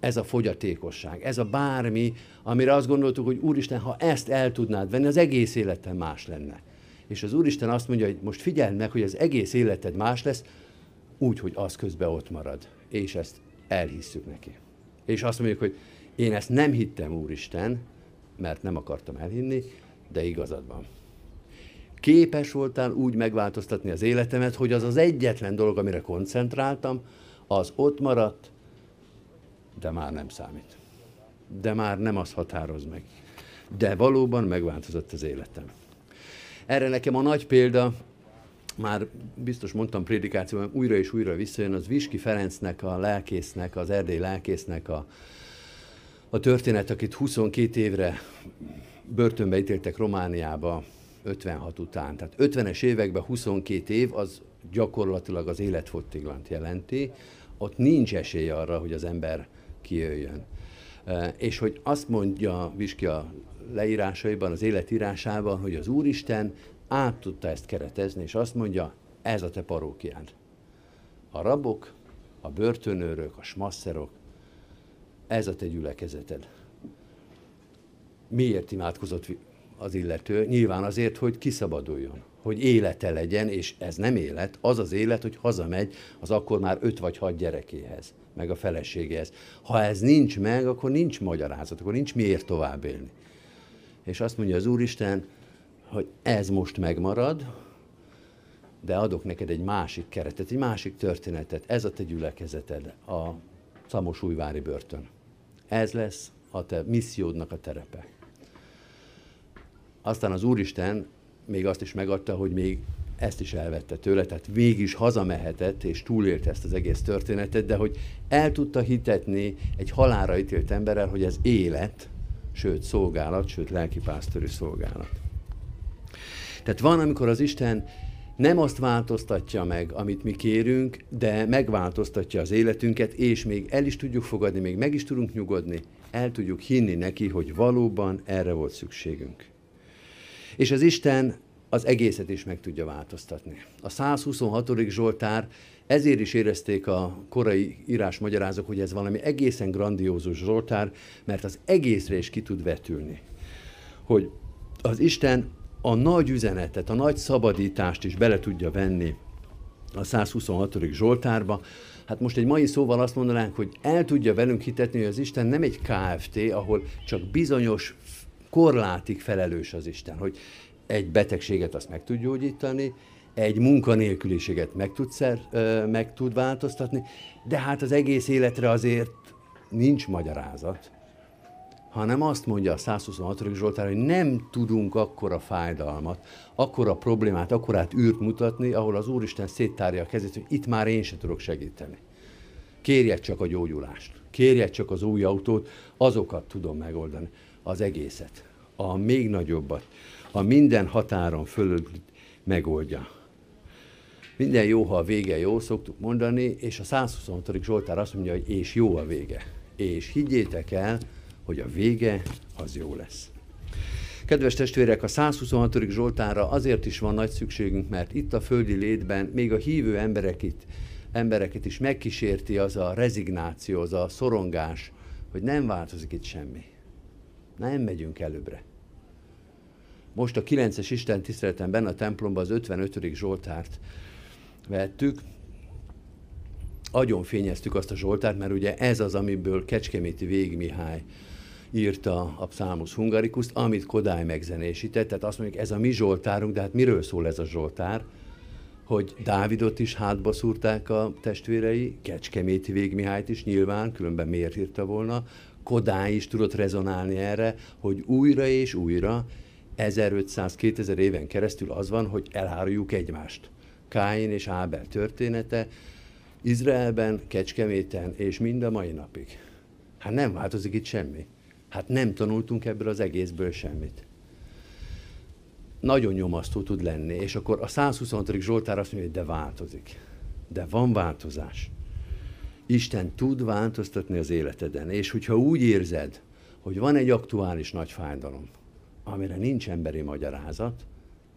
Ez a fogyatékosság. Ez a bármi, amire azt gondoltuk, hogy Úristen, ha ezt el tudnád venni, az egész életem más lenne. És az Úristen azt mondja, hogy most figyeld meg, hogy az egész életed más lesz, úgy, hogy az közben ott marad. És ezt elhisszük neki és azt mondjuk, hogy én ezt nem hittem, Úristen, mert nem akartam elhinni, de igazad van. Képes voltál úgy megváltoztatni az életemet, hogy az az egyetlen dolog, amire koncentráltam, az ott maradt, de már nem számít. De már nem az határoz meg. De valóban megváltozott az életem. Erre nekem a nagy példa, már biztos mondtam prédikációban, újra és újra visszajön, az Viski Ferencnek, a lelkésznek, az erdély lelkésznek a, a történet, akit 22 évre börtönbe ítéltek Romániába 56 után. Tehát 50-es években 22 év, az gyakorlatilag az életfogytiglant jelenti. Ott nincs esély arra, hogy az ember kijöjjön. E, és hogy azt mondja Viski a leírásaiban, az életírásában, hogy az Úristen át tudta ezt keretezni, és azt mondja, ez a te parókiád. A rabok, a börtönőrök, a smasszerok, ez a te gyülekezeted. Miért imádkozott az illető? Nyilván azért, hogy kiszabaduljon, hogy élete legyen, és ez nem élet, az az élet, hogy hazamegy az akkor már öt vagy hat gyerekéhez, meg a feleségéhez. Ha ez nincs meg, akkor nincs magyarázat, akkor nincs miért tovább élni. És azt mondja az Úristen, hogy ez most megmarad, de adok neked egy másik keretet, egy másik történetet. Ez a te gyülekezeted, a Szamosújvári börtön. Ez lesz a te missziódnak a terepe. Aztán az Úristen még azt is megadta, hogy még ezt is elvette tőle, tehát végig is hazamehetett, és túlélte ezt az egész történetet, de hogy el tudta hitetni egy halára ítélt emberrel, hogy ez élet, sőt szolgálat, sőt lelkipásztori szolgálat. Tehát van, amikor az Isten nem azt változtatja meg, amit mi kérünk, de megváltoztatja az életünket, és még el is tudjuk fogadni, még meg is tudunk nyugodni, el tudjuk hinni neki, hogy valóban erre volt szükségünk. És az Isten az egészet is meg tudja változtatni. A 126. Zsoltár ezért is érezték a korai írásmagyarázók, hogy ez valami egészen grandiózus Zsoltár, mert az egészre is ki tud vetülni. Hogy az Isten a nagy üzenetet, a nagy szabadítást is bele tudja venni a 126. Zsoltárba. Hát most egy mai szóval azt mondanánk, hogy el tudja velünk hitetni, hogy az Isten nem egy KFT, ahol csak bizonyos korlátig felelős az Isten, hogy egy betegséget azt meg tud gyógyítani, egy munkanélküliséget meg tud, szer, meg tud változtatni, de hát az egész életre azért nincs magyarázat hanem azt mondja a 126. Zsoltár, hogy nem tudunk akkora fájdalmat, akkora problémát, akkorát űrt mutatni, ahol az Úristen széttárja a kezét, hogy itt már én sem tudok segíteni. Kérjed csak a gyógyulást, kérjed csak az új autót, azokat tudom megoldani, az egészet, a még nagyobbat, a minden határon fölött megoldja. Minden jó, ha a vége jó, szoktuk mondani, és a 126. Zsoltár azt mondja, hogy és jó a vége. És higgyétek el, hogy a vége az jó lesz. Kedves testvérek, a 126. Zsoltára azért is van nagy szükségünk, mert itt a földi létben még a hívő embereket, embereket is megkísérti az a rezignáció, az a szorongás, hogy nem változik itt semmi. Nem megyünk előbbre. Most a 9-es Isten tiszteletemben a templomban az 55. Zsoltárt vettük, agyon fényeztük azt a Zsoltárt, mert ugye ez az, amiből Kecskeméti Vég Mihály írta a Psalmus Hungaricust, amit Kodály megzenésített, tehát azt mondjuk, ez a mi Zsoltárunk, de hát miről szól ez a Zsoltár? Hogy Dávidot is hátba szúrták a testvérei, Kecskeméti Végmihályt is nyilván, különben miért írta volna, Kodály is tudott rezonálni erre, hogy újra és újra 1500-2000 éven keresztül az van, hogy eláruljuk egymást. Káin és Ábel története, Izraelben, Kecskeméten és mind a mai napig. Hát nem változik itt semmi. Hát nem tanultunk ebből az egészből semmit. Nagyon nyomasztó tud lenni, és akkor a 126. Zsoltár azt mondja, hogy de változik. De van változás. Isten tud változtatni az életeden, és hogyha úgy érzed, hogy van egy aktuális nagy fájdalom, amire nincs emberi magyarázat,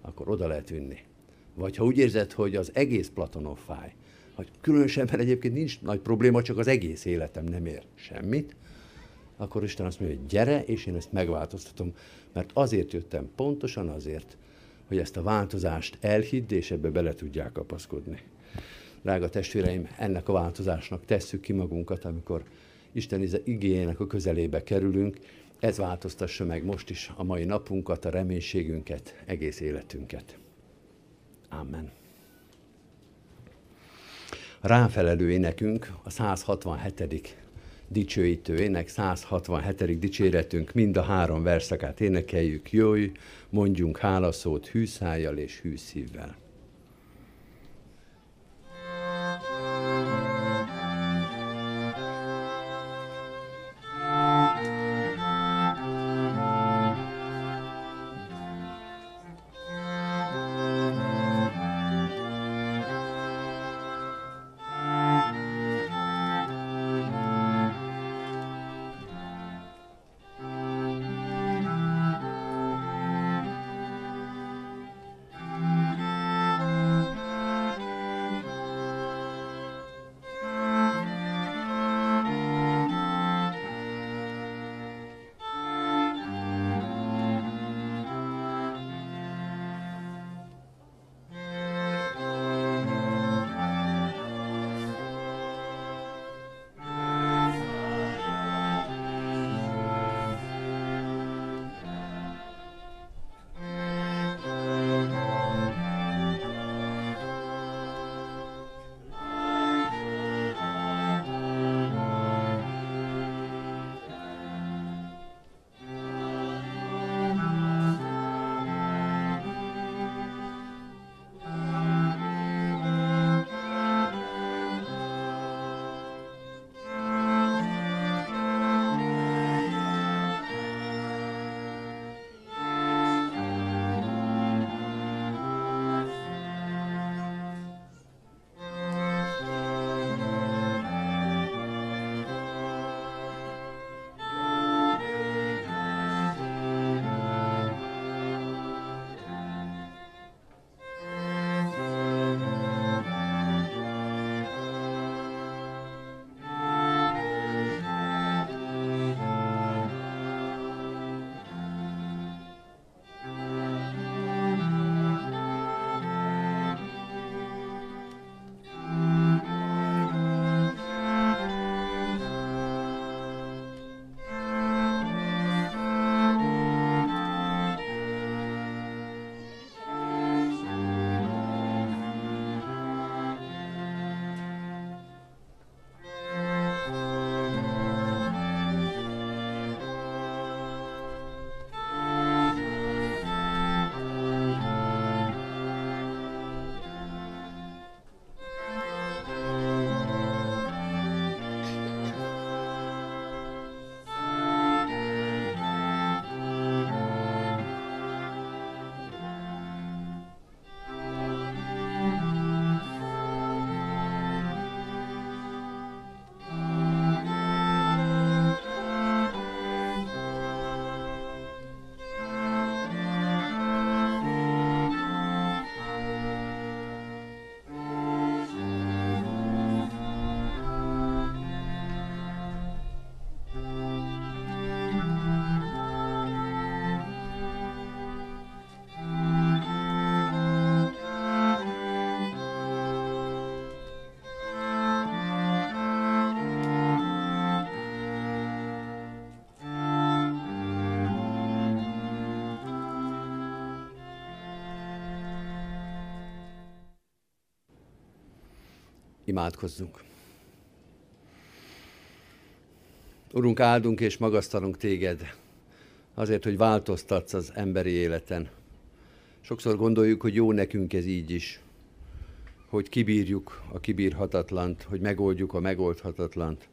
akkor oda lehet vinni. Vagy ha úgy érzed, hogy az egész Platonov fáj, hogy különösebben egyébként nincs nagy probléma, csak az egész életem nem ér semmit, akkor Isten azt mondja, hogy gyere, és én ezt megváltoztatom, mert azért jöttem, pontosan azért, hogy ezt a változást elhidd, és ebbe bele tudják kapaszkodni. Drága testvéreim, ennek a változásnak tesszük ki magunkat, amikor Isten igényének a közelébe kerülünk, ez változtassa meg most is a mai napunkat, a reménységünket, egész életünket. Amen. Ráfelelő énekünk a 167 dicsőítő ének, 167. dicséretünk, mind a három verszakát énekeljük, jöjj, mondjunk hálaszót hűszájjal és hűszívvel. Imádkozzunk. Urunk, áldunk és magasztalunk téged azért, hogy változtatsz az emberi életen. Sokszor gondoljuk, hogy jó nekünk ez így is, hogy kibírjuk a kibírhatatlant, hogy megoldjuk a megoldhatatlant,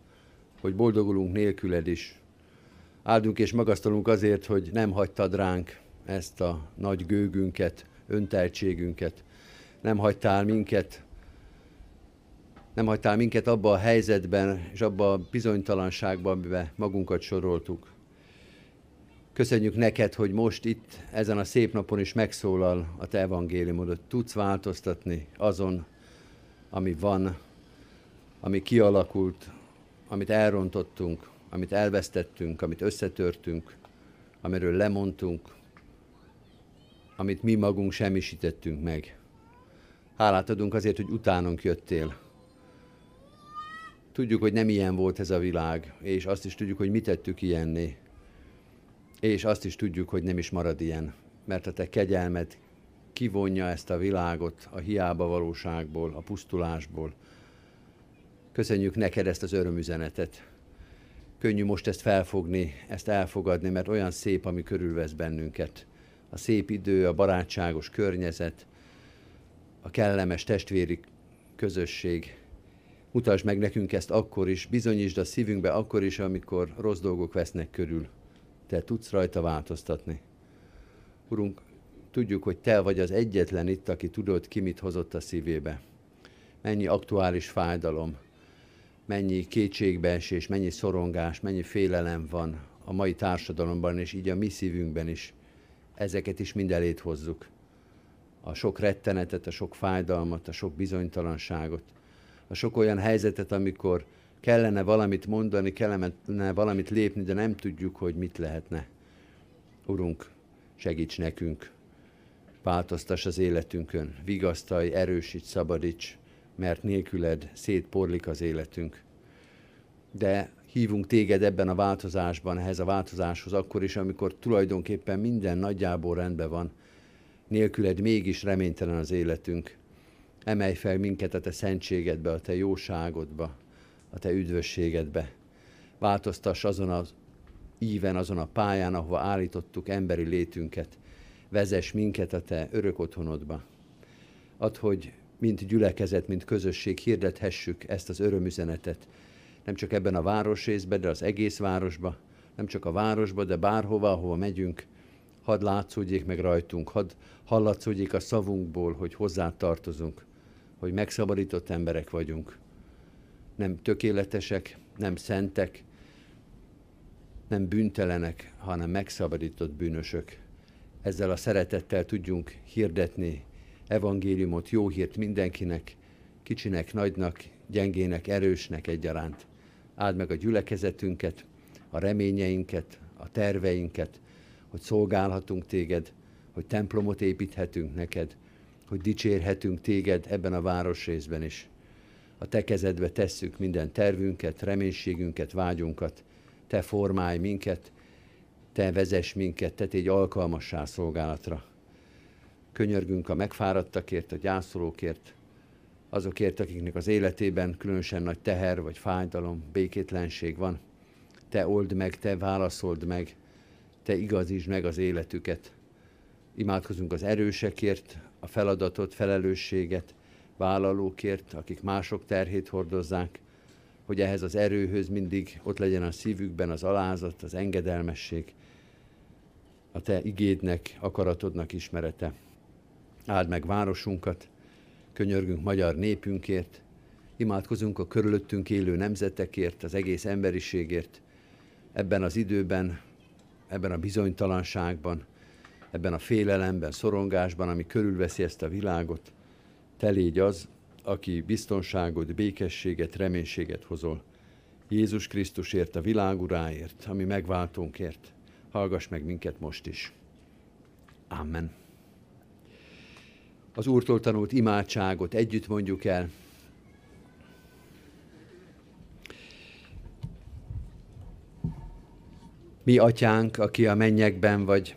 hogy boldogulunk nélküled is. Áldunk és magasztalunk azért, hogy nem hagytad ránk ezt a nagy gőgünket, önteltségünket, nem hagytál minket nem hagytál minket abba a helyzetben és abba a bizonytalanságban, amiben magunkat soroltuk. Köszönjük neked, hogy most itt, ezen a szép napon is megszólal a te evangéliumodot. Tudsz változtatni azon, ami van, ami kialakult, amit elrontottunk, amit elvesztettünk, amit összetörtünk, amiről lemondtunk, amit mi magunk semmisítettünk meg. Hálát adunk azért, hogy utánunk jöttél, Tudjuk, hogy nem ilyen volt ez a világ, és azt is tudjuk, hogy mit tettük ilyenné. És azt is tudjuk, hogy nem is marad ilyen, mert a te kegyelmed kivonja ezt a világot a hiába valóságból, a pusztulásból. Köszönjük neked ezt az örömüzenetet. Könnyű most ezt felfogni, ezt elfogadni, mert olyan szép, ami körülvesz bennünket. A szép idő, a barátságos környezet, a kellemes testvéri közösség, Mutasd meg nekünk ezt akkor is, bizonyítsd a szívünkbe akkor is, amikor rossz dolgok vesznek körül. Te tudsz rajta változtatni. Urunk, tudjuk, hogy Te vagy az egyetlen itt, aki tudod, ki mit hozott a szívébe. Mennyi aktuális fájdalom, mennyi kétségbeesés, mennyi szorongás, mennyi félelem van a mai társadalomban, és így a mi szívünkben is. Ezeket is mind elét hozzuk. A sok rettenetet, a sok fájdalmat, a sok bizonytalanságot a sok olyan helyzetet, amikor kellene valamit mondani, kellene valamit lépni, de nem tudjuk, hogy mit lehetne. Urunk, segíts nekünk, változtass az életünkön, vigasztalj, erősíts, szabadíts, mert nélküled szétporlik az életünk. De hívunk téged ebben a változásban, ehhez a változáshoz akkor is, amikor tulajdonképpen minden nagyjából rendben van, nélküled mégis reménytelen az életünk. Emelj fel minket a te szentségedbe, a te jóságodba, a te üdvösségedbe. Változtass azon az íven, azon a pályán, ahova állítottuk emberi létünket. Vezess minket a te örök otthonodba. Add, hogy mint gyülekezet, mint közösség hirdethessük ezt az örömüzenetet. Nem csak ebben a városrészben, de az egész városba, nem csak a városba, de bárhova, ahova megyünk, hadd látszódjék meg rajtunk, hadd hallatszódjék a szavunkból, hogy hozzá tartozunk hogy megszabadított emberek vagyunk. Nem tökéletesek, nem szentek, nem bűntelenek, hanem megszabadított bűnösök. Ezzel a szeretettel tudjunk hirdetni evangéliumot, jó hírt mindenkinek, kicsinek, nagynak, gyengének, erősnek egyaránt. Áld meg a gyülekezetünket, a reményeinket, a terveinket, hogy szolgálhatunk téged, hogy templomot építhetünk neked, hogy dicsérhetünk téged ebben a városrészben is. A te kezedbe tesszük minden tervünket, reménységünket, vágyunkat. Te formálj minket, te vezess minket, te tégy alkalmassá szolgálatra. Könyörgünk a megfáradtakért, a gyászolókért, azokért, akiknek az életében különösen nagy teher vagy fájdalom, békétlenség van. Te old meg, te válaszold meg, te igazítsd meg az életüket. Imádkozunk az erősekért, a feladatot, felelősséget vállalókért, akik mások terhét hordozzák, hogy ehhez az erőhöz mindig ott legyen a szívükben az alázat, az engedelmesség, a te igédnek, akaratodnak ismerete. Áld meg városunkat, könyörgünk magyar népünkért, imádkozunk a körülöttünk élő nemzetekért, az egész emberiségért, ebben az időben, ebben a bizonytalanságban, ebben a félelemben, szorongásban, ami körülveszi ezt a világot, te légy az, aki biztonságot, békességet, reménységet hozol. Jézus Krisztusért, a világ uráért, ami megváltónkért. Hallgass meg minket most is. Amen. Az Úrtól tanult imádságot együtt mondjuk el. Mi atyánk, aki a mennyekben vagy,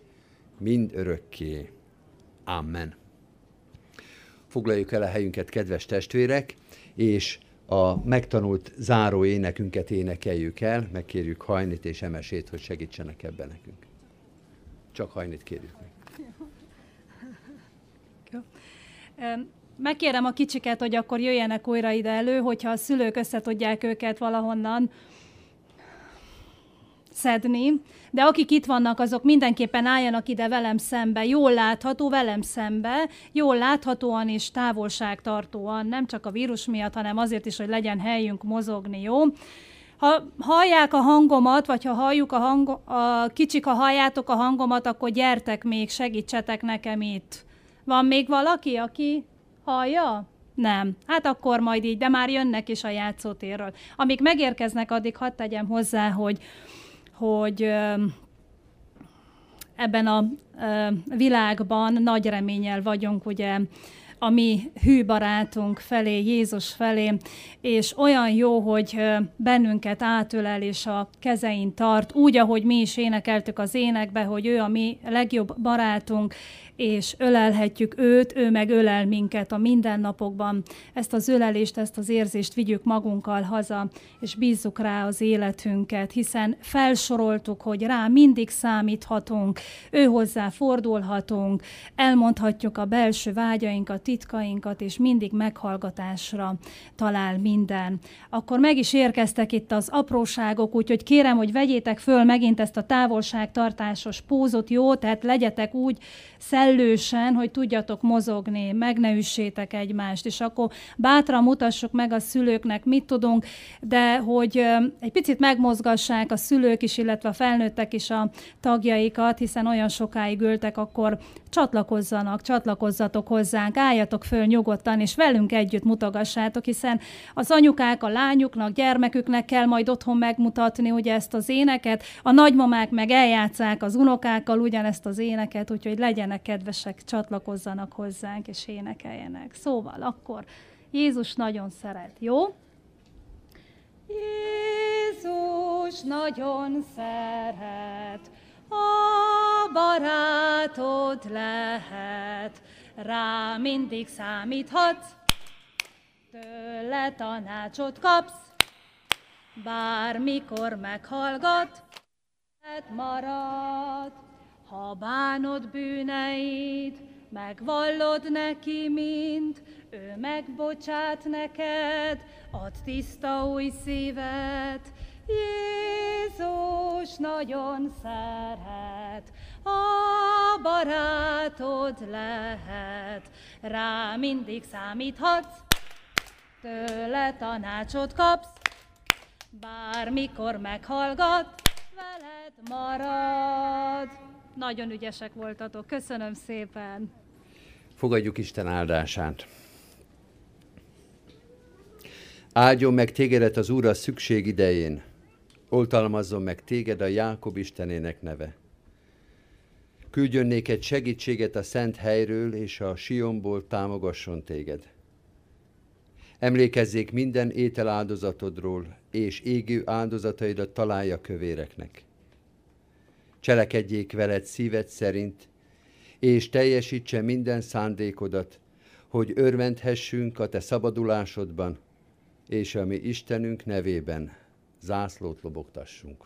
mind örökké. Amen. Foglaljuk el a helyünket, kedves testvérek, és a megtanult záró énekünket énekeljük el, megkérjük Hajnit és Emesét, hogy segítsenek ebben nekünk. Csak Hajnit kérjük meg. Megkérem a kicsiket, hogy akkor jöjjenek újra ide elő, hogyha a szülők összetudják őket valahonnan szedni, de akik itt vannak, azok mindenképpen álljanak ide velem szembe, jól látható velem szembe, jól láthatóan és távolságtartóan, nem csak a vírus miatt, hanem azért is, hogy legyen helyünk mozogni, jó? Ha hallják a hangomat, vagy ha halljuk a, hang, a kicsik, ha halljátok a hangomat, akkor gyertek még, segítsetek nekem itt. Van még valaki, aki hallja? Nem. Hát akkor majd így, de már jönnek is a játszótérről. Amíg megérkeznek, addig hadd tegyem hozzá, hogy hogy ebben a világban nagy reményel vagyunk, ugye, a mi hű barátunk felé, Jézus felé, és olyan jó, hogy bennünket átölel és a kezein tart, úgy, ahogy mi is énekeltük az énekbe, hogy ő a mi legjobb barátunk, és ölelhetjük őt, ő meg ölel minket a mindennapokban. Ezt az ölelést, ezt az érzést vigyük magunkkal haza, és bízzuk rá az életünket, hiszen felsoroltuk, hogy rá mindig számíthatunk, ő hozzá fordulhatunk, elmondhatjuk a belső vágyainkat, titkainkat, és mindig meghallgatásra talál minden. Akkor meg is érkeztek itt az apróságok, úgyhogy kérem, hogy vegyétek föl megint ezt a távolságtartásos pózot, jó? Tehát legyetek úgy szellősen, hogy tudjatok mozogni, meg ne üssétek egymást, és akkor bátran mutassuk meg a szülőknek, mit tudunk, de hogy egy picit megmozgassák a szülők is, illetve a felnőttek is a tagjaikat, hiszen olyan sokáig ültek, akkor csatlakozzanak, csatlakozzatok hozzánk, álljatok föl nyugodtan, és velünk együtt mutogassátok, hiszen az anyukák a lányuknak, gyermeküknek kell majd otthon megmutatni ugye ezt az éneket, a nagymamák meg eljátszák az unokákkal ugyanezt az éneket, úgyhogy legyenek kedvesek, csatlakozzanak hozzánk, és énekeljenek. Szóval akkor Jézus nagyon szeret, jó? Jézus nagyon szeret, a barátod lehet, rá mindig számíthatsz, tőle tanácsot kapsz, bármikor meghallgat, marad, ha bánod bűneid, megvallod neki mind, ő megbocsát neked, ad tiszta új szívet, Jézus nagyon szeret, a barátod lehet, rá mindig számíthatsz, tőle tanácsot kapsz, bármikor meghallgat, veled marad. Nagyon ügyesek voltatok, köszönöm szépen. Fogadjuk Isten áldását. Áldjon meg tégedet az Úr a szükség idején, oltalmazzon meg téged a Jákob Istenének neve. Küldjön néked segítséget a szent helyről, és a Sionból támogasson téged. Emlékezzék minden ételáldozatodról, és égő áldozataidat találja kövéreknek. Cselekedjék veled szíved szerint, és teljesítse minden szándékodat, hogy örvendhessünk a te szabadulásodban, és a mi Istenünk nevében zászlót lobogtassunk.